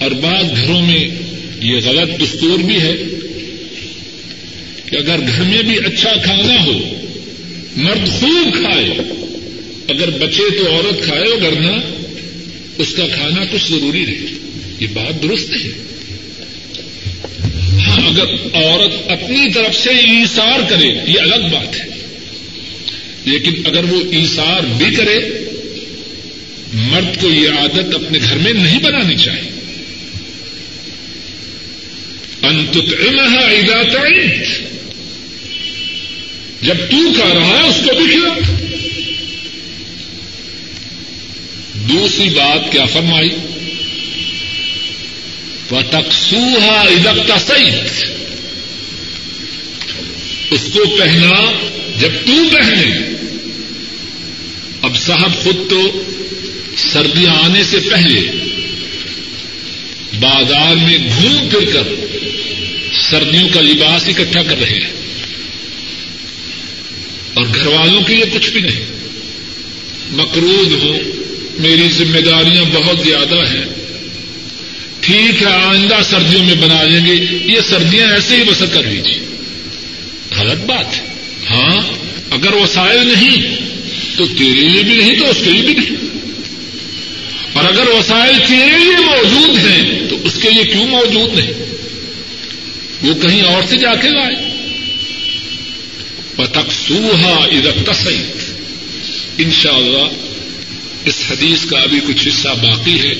اور بعض گھروں میں یہ غلط دستور بھی ہے کہ اگر گھر میں بھی اچھا کھانا ہو مرد خوب کھائے۔ اگر بچے تو عورت کھائے ہو گرنا اس کا کھانا کچھ ضروری رہے یہ بات درست ہے۔ ہاں اگر عورت اپنی طرف سے ایسار کرے، یہ الگ بات ہے۔ لیکن اگر وہ ایسار بھی کرے، مرد کو یہ عادت اپنے گھر میں نہیں بنانی چاہیے۔ انتت ادا تعمت۔ جب تو کھا رہا ہے، اس کو بھی کھلا۔ دوسری بات کیا فرمائی؟ و تقسوہا ادب کا اس کو پہنا جب تو پہنے۔ اب صاحب خود تو سردیاں آنے سے پہلے بازار میں گھوم پھر کر سردیوں کا لباس اکٹھا کر رہے ہیں۔ اور گھر والوں کے لیے کچھ بھی نہیں۔ مقروض ہو۔ میری ذمہ داریاں بہت زیادہ ہیں۔ ٹھیک ہے، آئندہ سردیوں میں بنا لیں گے۔ یہ سردیاں ایسے ہی بسر کر لیجیے غلط بات۔ ہے ہاں اگر وسائل نہیں، تو تیرے لیے بھی نہیں، تو اس کے لیے بھی نہیں۔ اور اگر وسائل تیرے لیے موجود ہیں، تو اس کے لیے کیوں موجود نہیں؟ وہ کہیں اور سے جا کے لائے۔ پتک سوہا ادب تصعید انشاءاللہ، اس حدیث کا ابھی کچھ حصہ باقی ہے۔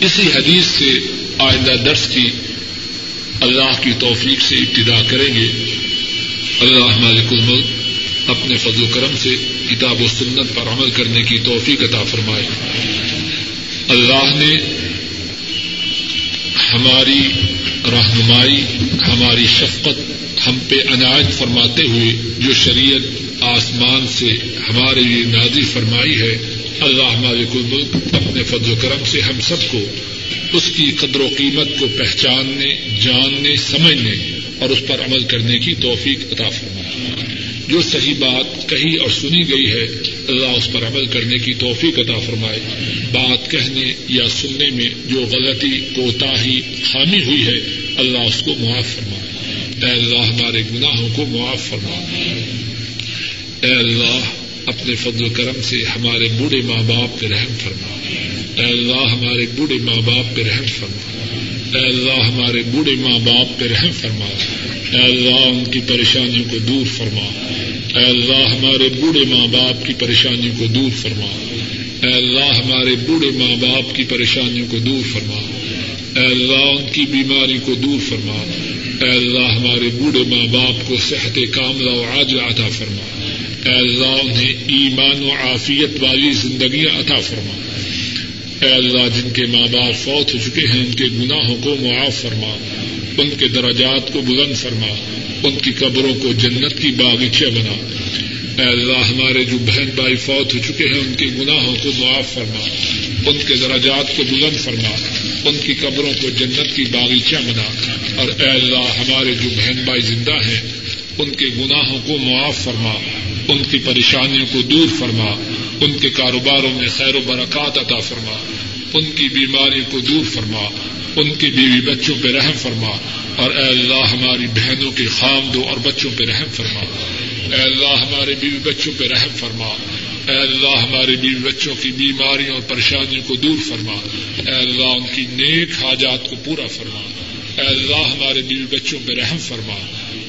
اسی حدیث سے آئندہ درس کی اللہ کی توفیق سے ابتدا کریں گے۔ اللہ مالک الملک اپنے فضل و کرم سے کتاب و سنت پر عمل کرنے کی توفیق عطا فرمائے۔ اللہ نے ہماری رہنمائی، ہماری شفقت ہم پہ عنایت فرماتے ہوئے جو شریعت آسمان سے ہمارے لیے نازی فرمائی ہے، اللہ مالک الملک اپنے فضل و کرم سے ہم سب کو اس کی قدر و قیمت کو پہچاننے، جاننے، سمجھنے اور اس پر عمل کرنے کی توفیق عطا فرمائے۔ جو صحیح بات کہی اور سنی گئی ہے، اللہ اس پر عمل کرنے کی توفیق عطا فرمائے۔ بات کہنے یا سننے میں جو غلطی کوتا ہی خامی ہوئی ہے، اللہ اس کو معاف فرمائے۔ اے اللہ ہمارے گناہوں کو معاف فرمائے اے اللہ اپنے فضل و کرم سے ہمارے بوڑھے ماں باپ پہ رحم فرما۔ اے اللہ ہمارے بوڑھے ماں باپ پہ رحم فرما۔ اے اللہ ہمارے بوڑھے ماں باپ پہ رحم فرما۔ اے اللہ ان کی پریشانیوں کو دور فرما۔ اے اللہ ہمارے بوڑھے ماں باپ کی پریشانیوں کو دور فرما۔ اے اللہ ہمارے بوڑھے ماں باپ کی پریشانیوں کو دور فرما۔ اے اللہ ان کی بیماری کو دور فرما۔ اے اللہ ہمارے بوڑھے ماں باپ کو صحت کاملہ و عاجلہ عطا فرما۔ اے اللہ انہیں ایمان و عافیت والی زندگیاں عطا فرما۔ اے اللہ جن کے ماں باپ فوت ہو چکے ہیں، ان کے گناہوں کو معاف فرما۔ ان کے دراجات کو بلند فرما۔ ان کی قبروں کو جنت کی باغیچہ بنا۔ اے اللہ ہمارے جو بہن بھائی فوت ہو چکے ہیں، ان کے گناہوں کو معاف فرما۔ ان کے دراجات کو بلند فرما ان کی قبروں کو جنت کی باغیچہ بنا۔ اور اے اللہ، ہمارے جو بہن بھائی زندہ ہیں، ان کے گناہوں کو معاف فرما، ان کی پریشانیوں کو دور فرما، ان کے کاروباروں میں خیر و برکات عطا فرما۔ ان کی بیماریوں کو دور فرما، ان کی بیوی بچوں پہ رحم فرما۔ اور اے اللہ، ہماری بہنوں کے خامدوں اور بچوں پہ رحم فرما۔ اے اللہ، ہمارے بیوی بچوں پہ رحم فرما۔ اے اللہ ہمارے بیوی بچوں کی بیماریوں اور پریشانیوں کو دور فرما۔ اے اللہ ان کی نیک حاجات کو پورا فرما۔ اے اللہ ہمارے بیوی بچوں پہ رحم فرما۔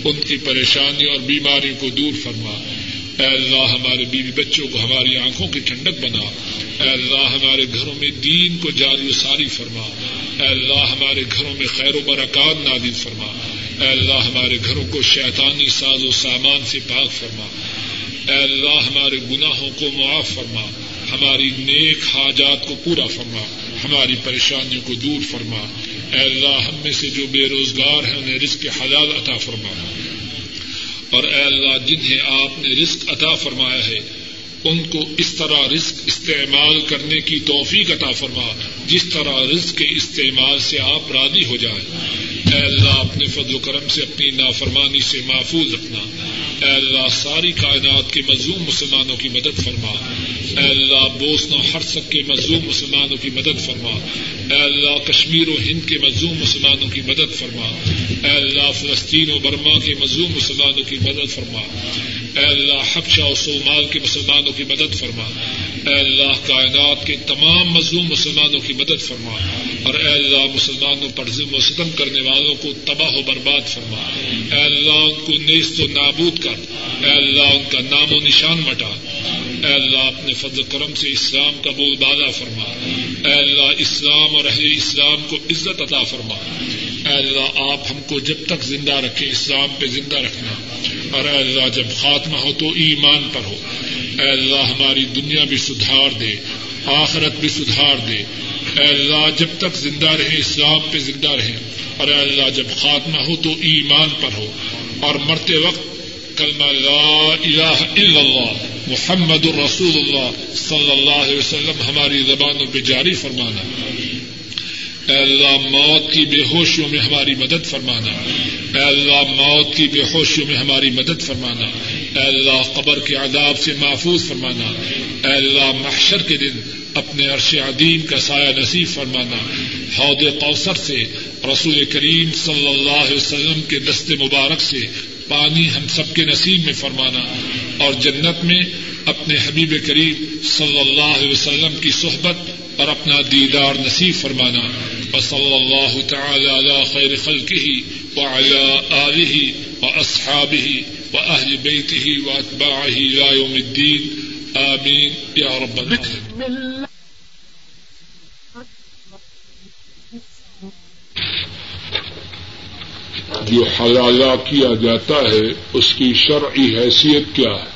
ان کی پریشانیوں اور بیماریوں کو دور فرما۔ اے اللہ ہمارے بیوی بچوں کو ہماری آنکھوں کی ٹھنڈک بنا۔ اے اللہ ہمارے گھروں میں دین کو جاری و ساری فرما۔ اے اللہ ہمارے گھروں میں خیر و برکات نادل فرما۔ اے اللہ ہمارے گھروں کو شیطانی ساز و سامان سے پاک فرما۔ اے اللہ ہمارے گناہوں کو معاف فرما، ہماری نیک حاجات کو پورا فرما، ہماری پریشانیوں کو دور فرما۔ اے اللہ ہم میں سے جو بے روزگار ہیں، انہیں رزق حلال عطا فرما۔ اور اے اللہ جنہیں آپ نے رزق عطا فرمایا ہے، ان کو اس طرح رزق استعمال کرنے کی توفیق عطا فرما، جس طرح رزق کے استعمال سے آپ راضی ہو جائیں۔ اے اللہ، اپنے فضل و کرم سے، اپنی نافرمانی سے محفوظ رکھنا۔ اے اللہ، ساری کائنات کے مظلوم مسلمانوں کی مدد فرما۔ اے اللہ بوسن و ہرسک کے مظلوم مسلمانوں کی مدد فرما۔ اے اللہ، کشمیر و ہند کے مظلوم مسلمانوں کی مدد فرما۔ اے اللہ، فلسطین و برما کے مظلوم مسلمانوں کی مدد فرما۔ اے اللہ حبشہ و صومال کے مسلمانوں کی مدد فرما۔ اے اللہ، کائنات کے تمام مظلوم مسلمانوں کی مدد فرما۔ اور اے اللہ، مسلمانوں پر ظلم و ستم کرنے والوں کو تباہ و برباد فرما۔ اے اللہ، ان کو نیست و نابود کر۔ اے اللہ، ان کا نام و نشان مٹا۔ اے اللہ، اپنے فضل کرم سے اسلام کا بول بالا فرما۔ اے اللہ، اسلام اور اہل اسلام کو عزت عطا فرما۔ اے اللہ آپ ہم کو جب تک زندہ رکھے اسلام پہ زندہ رکھنا۔ اور اے اللہ، جب خاتمہ ہو تو ایمان پر ہو۔ اے اللہ، ہماری دنیا بھی سدھار دے، آخرت بھی سدھار دے۔ اے اللہ، جب تک زندہ رہے اسلام پہ زندہ رہے اور اے اللہ، جب خاتمہ ہو تو ایمان پر ہو۔ اور مرتے وقت کلمہ لا الہ الا اللہ، محمد الرسول اللہ، صلی اللہ علیہ وسلم، ہماری زبانوں پہ جاری فرمانا۔ اے اللہ، موت کی بے ہوشیوں میں ہماری مدد فرمانا۔ اے اللہ، موت کی بے ہوشیوں میں ہماری مدد فرمانا۔ اے اللہ، قبر کے عذاب سے محفوظ فرمانا۔ اے اللہ، محشر کے دن اپنے عرش عدیم کا سایہ نصیب فرمانا۔ حوض کوثر سے رسول کریم صلی اللہ علیہ وسلم کے دست مبارک سے پانی ہم سب کے نصیب میں فرمانا۔ اور جنت میں اپنے حبیب کریم صلی اللہ علیہ وسلم کی صحبت اور اپنا دیدار نصیب فرمانا۔ اور صلی اللہ تعالی علی خیر خلقہ وعلى آلہ و اصحابہ و اہل بیتہ و اتباعہ لا یوم الدین۔ آمین۔ یا رب العالمین۔ جو حلالہ کیا جاتا ہے، اس کی شرعی حیثیت کیا ہے؟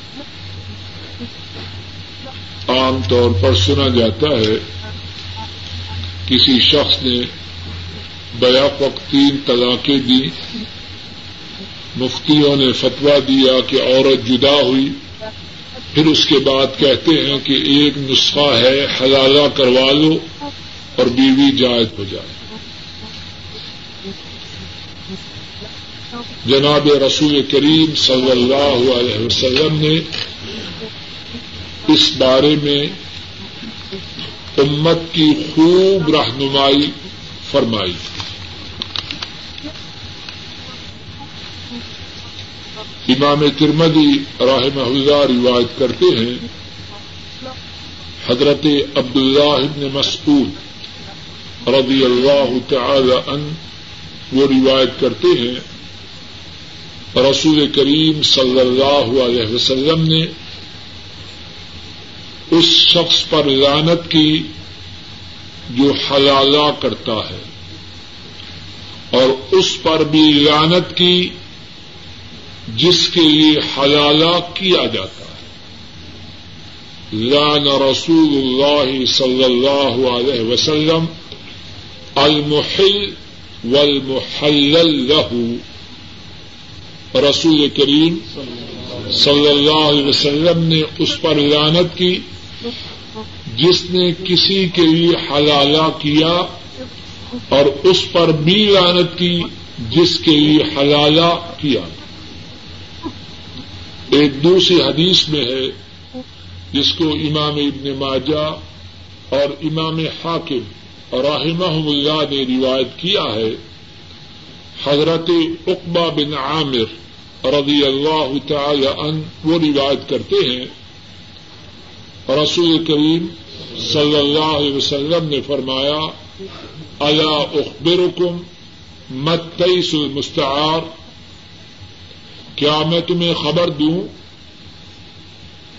عام طور پر سنا جاتا ہے کسی شخص نے بیک وقت تین طلاقیں دی، مفتیوں نے فتوا دیا کہ عورت جدا ہوئی۔ پھر اس کے بعد کہتے ہیں کہ ایک نسخہ ہے، حلالہ کروا لو اور بیوی جائز ہو جائے۔ جناب رسول کریم صلی اللہ علیہ وسلم نے اس بارے میں امت کی خوب رہنمائی فرمائی۔ امام ترمدی راہ اللہ روایت کرتے ہیں، حضرت عبداللہ ابن مسعود رضی اللہ تعالی ان وہ روایت کرتے ہیں۔ رسول کریم صلی اللہ علیہ وسلم نے اس شخص پر لانت کی جو حلالہ کرتا ہے اور اس پر بھی لانت کی جس کے لیے حلالہ کیا جاتا ہے۔ لان رسول اللہ صلی اللہ علیہ وسلم المحل والمحلل له۔ رسول کریم صلی اللہ علیہ وسلم نے اس پر لانت کی۔ جس نے کسی کے لیے حلالہ کیا اور اس پر بھی لانت کی جس کے لیے حلالہ کیا۔ ایک دوسری حدیث میں ہے جس کو امام ابن ماجہ اور امام حاکم اور رحمہ اللہ نے روایت کیا ہے۔ حضرت اقبا بن عامر رضی اللہ تعالی ان وہ روایت کرتے ہیں۔ رسول کریم صلی اللہ علیہ وسلم نے فرمایا اللہ اخبرکم مت المستعار کیا میں تمہیں خبر دوں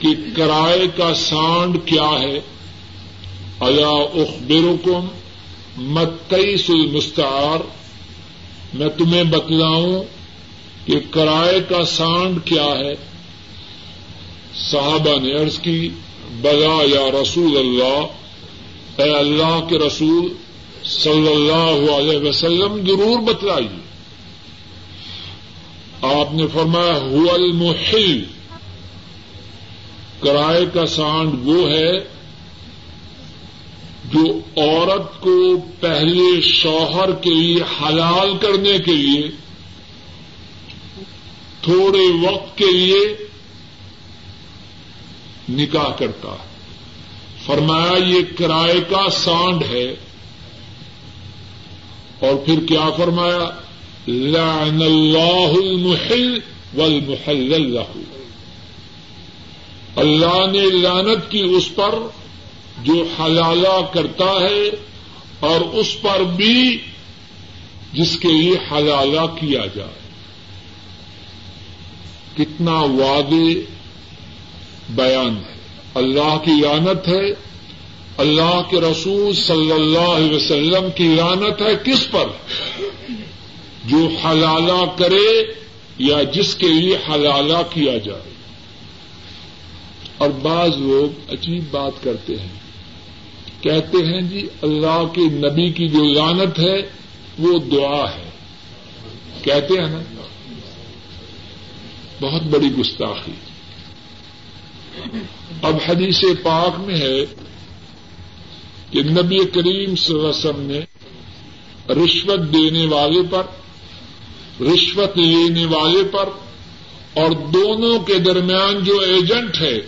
کہ کرائے کا سانڈ کیا ہے؟ اللہ اخبرکم مت المستعار میں تمہیں بتلاؤں کہ کرائے کا سانڈ کیا ہے۔ صحابہ نے عرض کی بلا یا رسول اللہ، اے اللہ کے رسول صلی اللہ علیہ وسلم، ضرور بتلائیے۔ آپ نے فرمایا ہو المحل۔ کرائے کا سانڈ وہ ہے جو عورت کو پہلے شوہر کے لیے حلال کرنے کے لیے، تھوڑے وقت کے لیے نکاح کرتا۔ ہے فرمایا، یہ کرائے کا سانڈ ہے۔ اور پھر کیا فرمایا؟ لعن اللہ المحل والمحلل له۔ اللہ نے لانت کی اس پر جو حلالہ کرتا ہے اور اس پر بھی جس کے لیے حلالہ کیا جائے۔ کتنا واضح بیان ہے اللہ کی لانت ہے، اللہ کے رسول صلی اللہ علیہ وسلم کی لانت ہے کس پر؟ جو حلالہ کرے یا جس کے لیے حلالہ کیا جائے۔ اور بعض لوگ عجیب بات کرتے ہیں۔ کہتے ہیں جی اللہ کے نبی کی جو لانت ہے، وہ دعا ہے۔ کہتے ہیں نا، بہت بڑی گستاخی۔ اب حدیث پاک میں ہے کہ نبی کریم صلی اللہ علیہ وسلم نے رشوت دینے والے پر، رشوت لینے والے پر اور دونوں کے درمیان جو ایجنٹ ہے،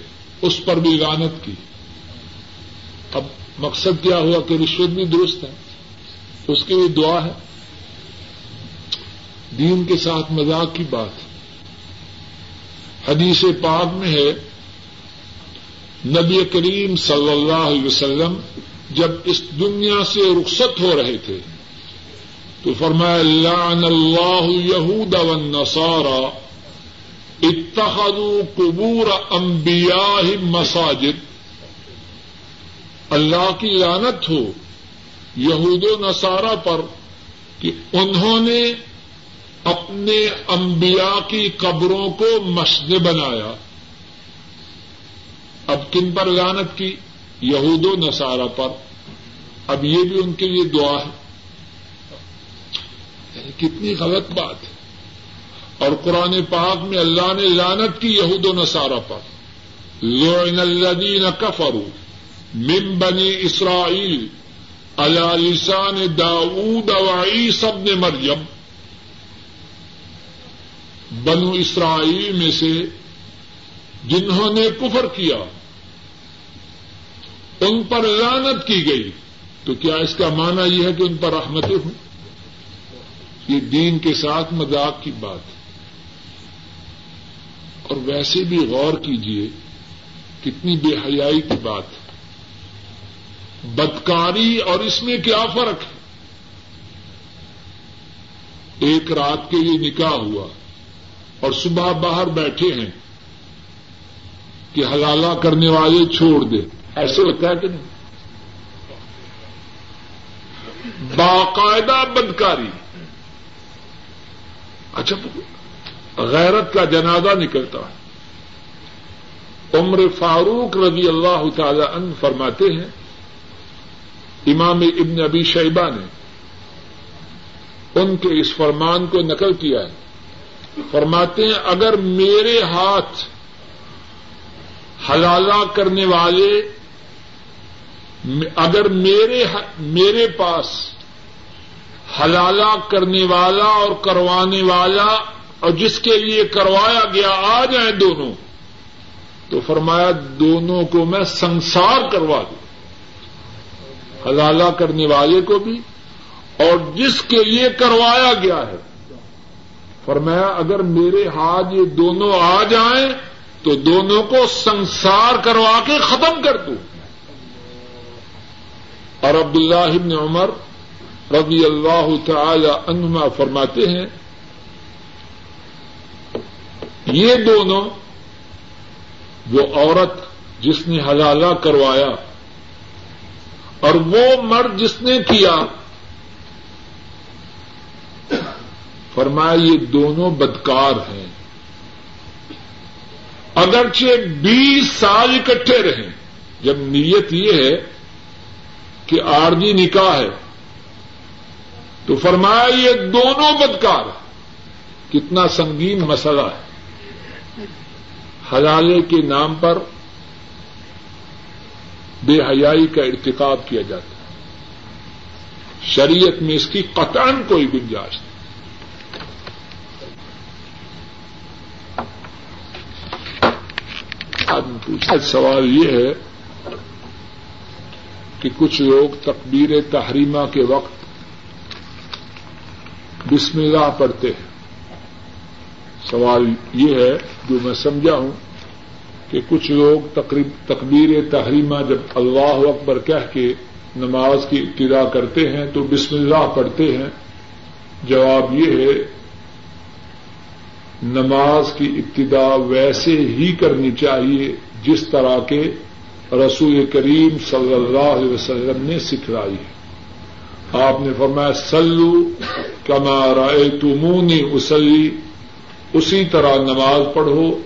اس پر بھی لانت کی۔ اب مقصد کیا ہوا کہ رشوت بھی درست ہے؟ اس کی بھی دعا ہے۔ دین کے ساتھ مذاق کی بات۔ حدیث پاک میں ہے نبی کریم صلی اللہ علیہ وسلم جب اس دنیا سے رخصت ہو رہے تھے تو فرمایا، لعن اللہ یہود والنصارى اتخذوا قبور انبیاء مساجد۔ اللہ کی لانت ہو یہود و نصارہ پر کہ انہوں نے اپنے انبیاء کی قبروں کو مسجد بنایا۔ اب کن پر لانت کی؟ یہود و نصارہ پر۔ اب یہ بھی ان کے لیے دعا ہے۔ یعنی کتنی غلط بات ہے۔ اور قرآن پاک میں اللہ نے لانت کی یہود و نصارہ پر۔ لوئن الدین کفرو من بنی اسرائیل اللہ لسان داود اوائی سب نے مریم۔ بنو اسرائیل میں سے جنہوں نے کفر کیا، ان پر لانت کی گئی۔ تو کیا اس کا معنی یہ ہے کہ ان پر رحمتیں ہوں؟ یہ دین کے ساتھ مذاق کی بات۔ ہے اور ویسے بھی غور کیجیے کتنی بے حیائی کی بات۔ ہے بدکاری اور اس میں کیا فرق ہے؟ ایک رات کے لیے نکاح ہوا اور صبح باہر بیٹھے ہیں۔ کہ حلالہ کرنے والے چھوڑ دے۔ ایسے لگتا ہے کہ نہیں؟ باقاعدہ بدکاری۔ اچھا غیرت کا جنازہ نکلتا ہے۔ عمر فاروق رضی اللہ تعالی عنہ فرماتے ہیں، امام ابن ابی شیبہ نے ان کے اس فرمان کو نقل کیا ہے۔ فرماتے ہیں، اگر میرے ہاتھ حلالہ کرنے والے اگر میرے میرے پاس حلالہ کرنے والا اور کروانے والا اور جس کے لیے کروایا گیا آ جائیں دونوں، تو فرمایا دونوں کو میں سنسار کروا دوں۔ حلالہ کرنے والے کو بھی اور جس کے لیے کروایا گیا ہے۔ فرمایا اگر میرے ہاتھ یہ دونوں آ جائیں تو دونوں کو سنسار کروا کے ختم کر دوں۔ اور عبد اللہ عمر رضی اللہ تعالی عنہما فرماتے ہیں، یہ دونوں وہ عورت جس نے حلالہ کروایا اور وہ مرد جس نے کیا، فرمایا یہ دونوں بدکار ہیں۔ اگرچہ بیس سال اکٹھے رہیں، جب نیت یہ ہے کہ آرجی نکاح ہے، تو فرمایا یہ دونوں بدکار کتنا سنگین مسئلہ ہے۔ حلالے کے نام پر بے حیائی کا ارتکاب کیا جاتا ہے۔ شریعت میں اس کی قطن کوئی گنجائش نہیں۔ پوچھا سوال یہ ہے کہ کچھ لوگ تقبیر تحریمہ کے وقت بسم اللہ پڑھتے ہیں۔ سوال یہ ہے جو میں سمجھا ہوں کہ کچھ لوگ تقبیر تحریمہ جب اللہ اکبر کہہ کے نماز کی ابتدا کرتے ہیں تو بسم اللہ پڑھتے ہیں۔ جواب یہ ہے نماز کی ابتدا ویسے ہی کرنی چاہیے جس طرح کے رسول کریم صلی اللہ علیہ وسلم نے سکھلائی ہے۔ آپ نے فرمایا سلو کما رائے تمونی اسلی اسی طرح نماز پڑھو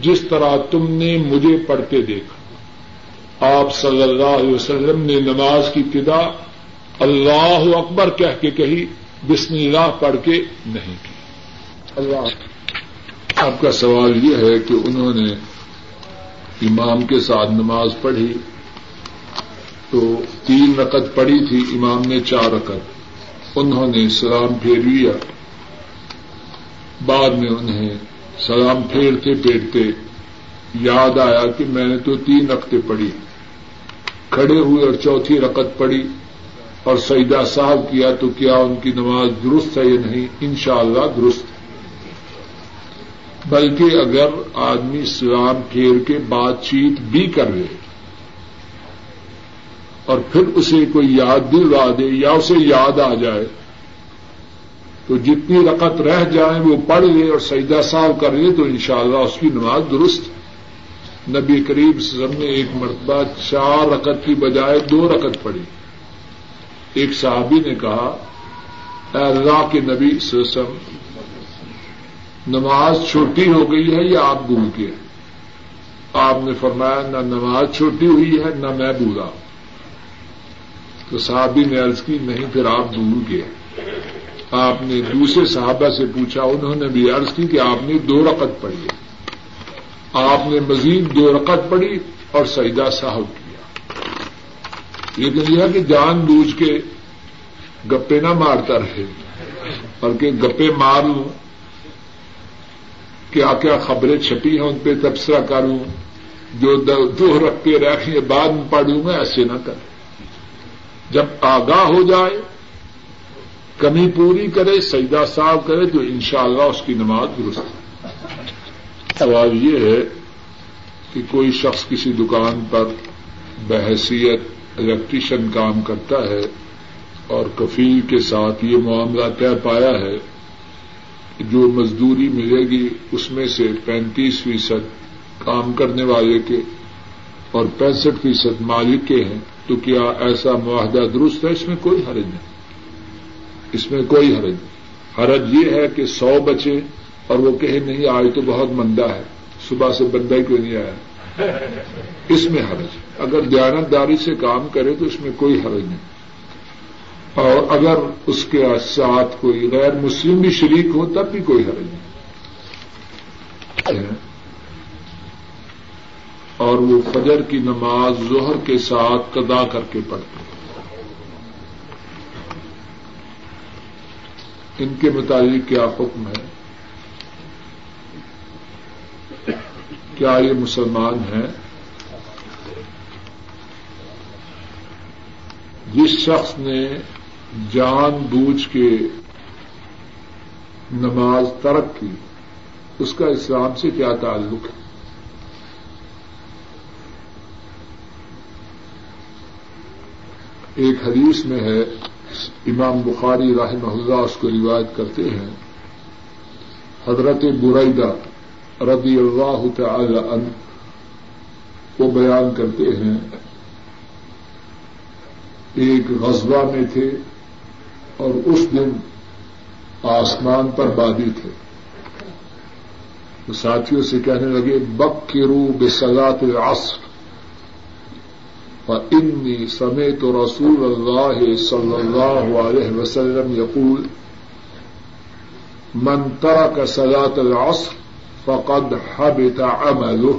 جس طرح تم نے مجھے پڑھتے دیکھا۔ آپ صلی اللہ علیہ وسلم نے نماز کی ابتدا اللہ اکبر کہہ کے کہی، بسم اللہ پڑھ کے نہیں کی۔ اللہ آپ کا سوال یہ ہے کہ انہوں نے امام کے ساتھ نماز پڑھی تو تین رقط پڑھی تھی، امام نے چار رقط انہوں نے سلام پھیر لیا۔ بعد میں انہیں سلام پھیرتے پھیرتے یاد آیا کہ میں نے تو تین رقطیں پڑھی۔ کھڑے ہوئے اور چوتھی رقط پڑھی اور سیدہ صاحب کیا تو کیا ان کی نماز درست ہے یا نہیں؟ انشاءاللہ اللہ درست۔ ہے بلکہ اگر آدمی سلام پھیر کے بات چیت بھی کر لے اور پھر اسے کوئی یاد دلوا دے یا اسے یاد آ جائے، تو جتنی رقط رہ جائیں وہ پڑھ لے اور سجدہ صاحب کر لے تو انشاءاللہ اس کی نماز درست نبی کریم سزم نے ایک مرتبہ چار رقط کی بجائے دو رقط پڑھی۔ ایک صحابی نے کہا، اے اللہ کے نبی سسم نماز چھوٹی ہو گئی ہے یا آپ بھول کے آپ نے فرمایا نہ نماز چھوٹی ہوئی ہے نہ میں بولا تو صحابی نے عرض کی، نہیں، پھر آپ بھول گئے آپ نے دوسرے صحابہ سے پوچھا، انہوں نے بھی عرض کی کہ آپ نے دو رقط پڑھی آپ نے مزید دو رقط پڑھی اور سجدہ صاحب کیا۔ لیکن یہ کہ جان بوجھ کے گپے نہ مارتا رہے، بلکہ گپے مار لوں۔ کیا کیا خبریں چھپی ہیں ان پہ تبصرہ کروں، جو دو رکھ کے رکھیں بعد میں پڑھوں گا ایسے نہ کریں جب آگاہ ہو جائے، کمی پوری کرے، سجدہ صاف کرے، تو انشاءاللہ اس کی نماز درست سوال یہ ہے کہ کوئی شخص کسی دکان پر بحثیت الیکٹریشین کام کرتا ہے اور کفیل کے ساتھ یہ معاملہ طے پایا ہے جو مزدوری ملے گی اس میں سے پینتیس فیصد کام کرنے والے کے اور پینسٹھ فیصد مالک کے ہیں، تو کیا ایسا معاہدہ درست ہے؟ اس میں کوئی حرج نہیں۔ اس میں کوئی حرج نہیں۔ حرج یہ ہے کہ سو بچے اور وہ کہے نہیں، آج تو بہت مندہ ہے، صبح سے بندہ ہی نہیں آیا؟ اس میں حرج۔ اگر دیانتداری سے کام کرے تو اس میں کوئی حرج نہیں۔ اور اگر اس کے ساتھ کوئی غیر مسلم بھی شریک ہو، تب بھی کوئی حرج نہیں۔ اور وہ فجر کی نماز ظہر کے ساتھ قدا کر کے پڑھتے ان کے متعلق کیا حکم ہے؟ کیا یہ مسلمان ہیں؟ جس شخص نے جان بوجھ کے نماز ترک کی، اس کا اسلام سے کیا تعلق ہے؟ ایک حدیث میں ہے، امام بخاری رحمہ اللہ اس کو روایت کرتے ہیں، حضرت برعیدہ رضی اللہ تعالی عنہ کو بیان کرتے ہیں۔ ایک غزبہ میں تھے۔ اور اس دن آسمان پر بادی تھے۔ ساتھیوں سے کہنے لگے بک کے رو بے سزات العصر انی سمے تو رسول اللہ صلی اللہ علیہ وسلم یقول، من ترک سزات العصر فقد حبط عمله.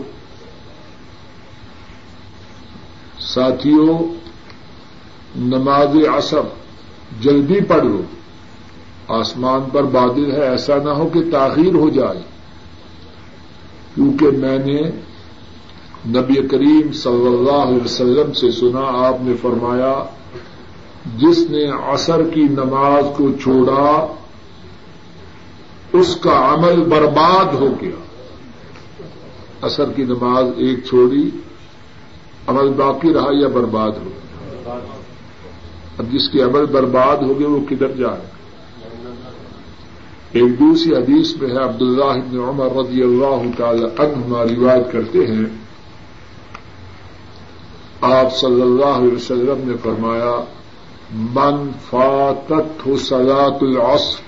ساتھیوں، نماز عصر جلدی پڑھ لو۔ آسمان پر بادل ہے، ایسا نہ ہو کہ تاخیر ہو جائے۔ کیونکہ میں نے نبی کریم صلی اللہ علیہ وسلم سے سنا، آپ نے فرمایا، جس نے عصر کی نماز کو چھوڑا، اس کا عمل برباد ہو گیا۔ عصر کی نماز ایک چھوڑی، عمل باقی رہا یا برباد ہو؟ گیا اب جس کے عمل برباد ہو گئے وہ کدھر جائے ایک دوسری حدیث میں ہے، عبداللہ ابن عمر رضی اللہ تعالی عنہما روایت کرتے ہیں۔ آپ صلی اللہ علیہ وسلم نے فرمایا، من فاتت ہو سلاط العصر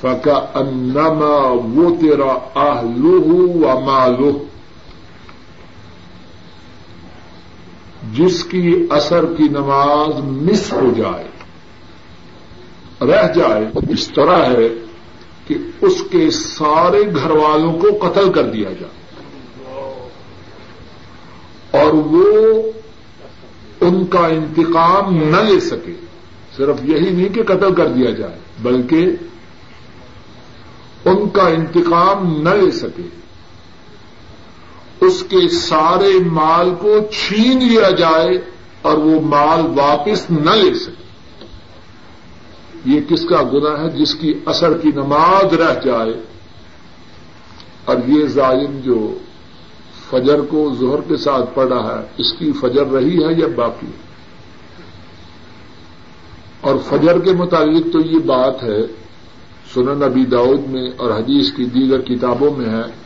فکا انما وہ تیرا آلو و مالو جس کی اثر کی نماز مس ہو جائے، رہ جائے، اس طرح ہے کہ اس کے سارے گھر والوں کو قتل کر دیا جائے۔ اور وہ ان کا انتقام نہ لے سکے، صرف یہی نہیں کہ قتل کر دیا جائے، بلکہ ان کا انتقام نہ لے سکے۔ اس کے سارے مال کو چھین لیا جائے اور وہ مال واپس نہ لے سکے۔ یہ کس کا گنا ہے؟ جس کی اثر کی نماز رہ جائے۔ اور یہ ظالم جو فجر کو زہر کے ساتھ پڑا ہے، اس کی فجر رہی ہے یا باقی اور فجر کے متعلق تو یہ بات ہے، سنن نبی داؤد میں اور حدیث کی دیگر کتابوں میں ہے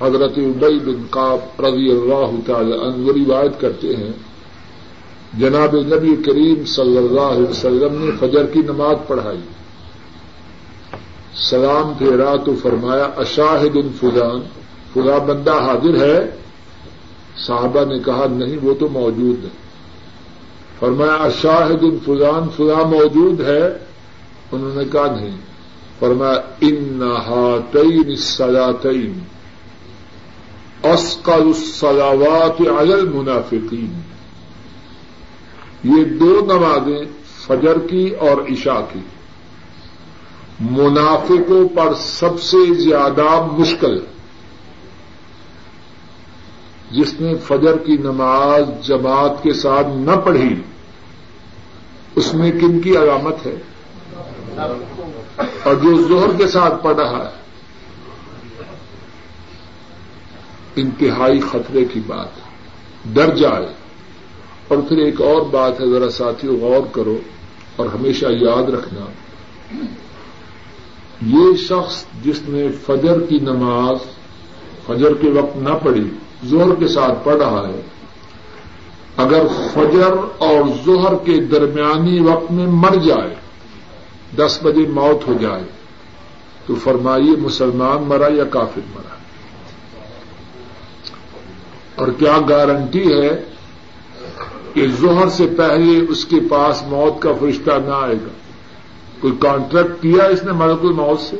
حضرت ابئی بن قاب رضی اللہ تعالی عنہ روایت کرتے ہیں، جناب نبی کریم صلی اللہ علیہ وسلم نے فجر کی نماز پڑھائی۔ سلام پھیرا تو فرمایا، اشاہد ان فلان فلا بندہ حاضر ہے؟ صحابہ نے کہا، نہیں، وہ تو موجود ہے۔ فرمایا، اشاہد ان فلان فلاں موجود ہے؟ انہوں نے کہا، نہیں۔ فرمایا ان ہاتعین سلاطین اسقل الصلاوات علی المنافقین یہ دو نمازیں فجر کی اور عشاء کی. منافقوں پر سب سے زیادہ مشکل. جس نے فجر کی نماز جماعت کے ساتھ نہ پڑھی، اس میں کن کی علامت ہے؟ اور جو زہر کے ساتھ پڑھ رہا ہے انتہائی خطرے کی بات ڈر جائے۔ اور پھر ایک اور بات ہے، ذرا ساتھیوں غور کرو اور ہمیشہ یاد رکھنا۔ یہ شخص جس نے فجر کی نماز، فجر کے وقت نہ پڑھی، زہر کے ساتھ پڑھ رہا ہے۔ اگر فجر اور زہر کے درمیانی وقت میں مر جائے، دس بجے موت ہو جائے، تو فرمائیے مسلمان مرا یا کافر مرا؟ اور کیا گارنٹی ہے کہ زہر سے پہلے اس کے پاس موت کا فرشتہ نہ آئے گا؟ کوئی کانٹریکٹ کیا اس نے ملک الموت سے؟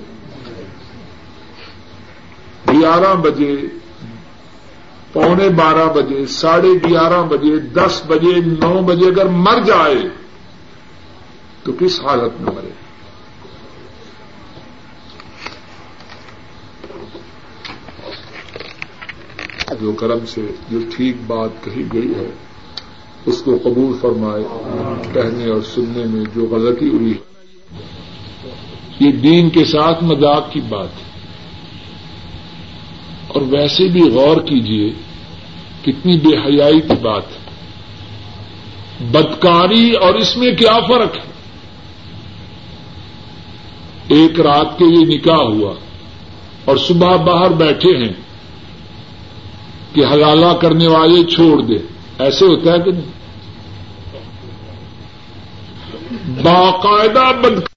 گیارہ بجے، پونے بارہ بجے، ساڑھے گیارہ بجے، دس بجے، نو بجے اگر مر جائے تو کس حالت میں مرے؟ جو کرم سے جو ٹھیک بات کہی گئی ہے، اس کو قبول فرمائے، کہنے اور سننے میں جو غلطی ہوئی ہے۔ یہ دین کے ساتھ مذاق کی بات ہے۔ اور ویسے بھی غور کیجیے کتنی بے حیائی کی بات ہے۔ بدکاری اور اس میں کیا فرق ہے؟ ایک رات کے یہ نکاح ہوا اور صبح باہر بیٹھے ہیں۔ کہ حلالہ کرنے والے چھوڑ دے۔ ایسے ہوتا ہے کہ نہیں؟ باقاعدہ بند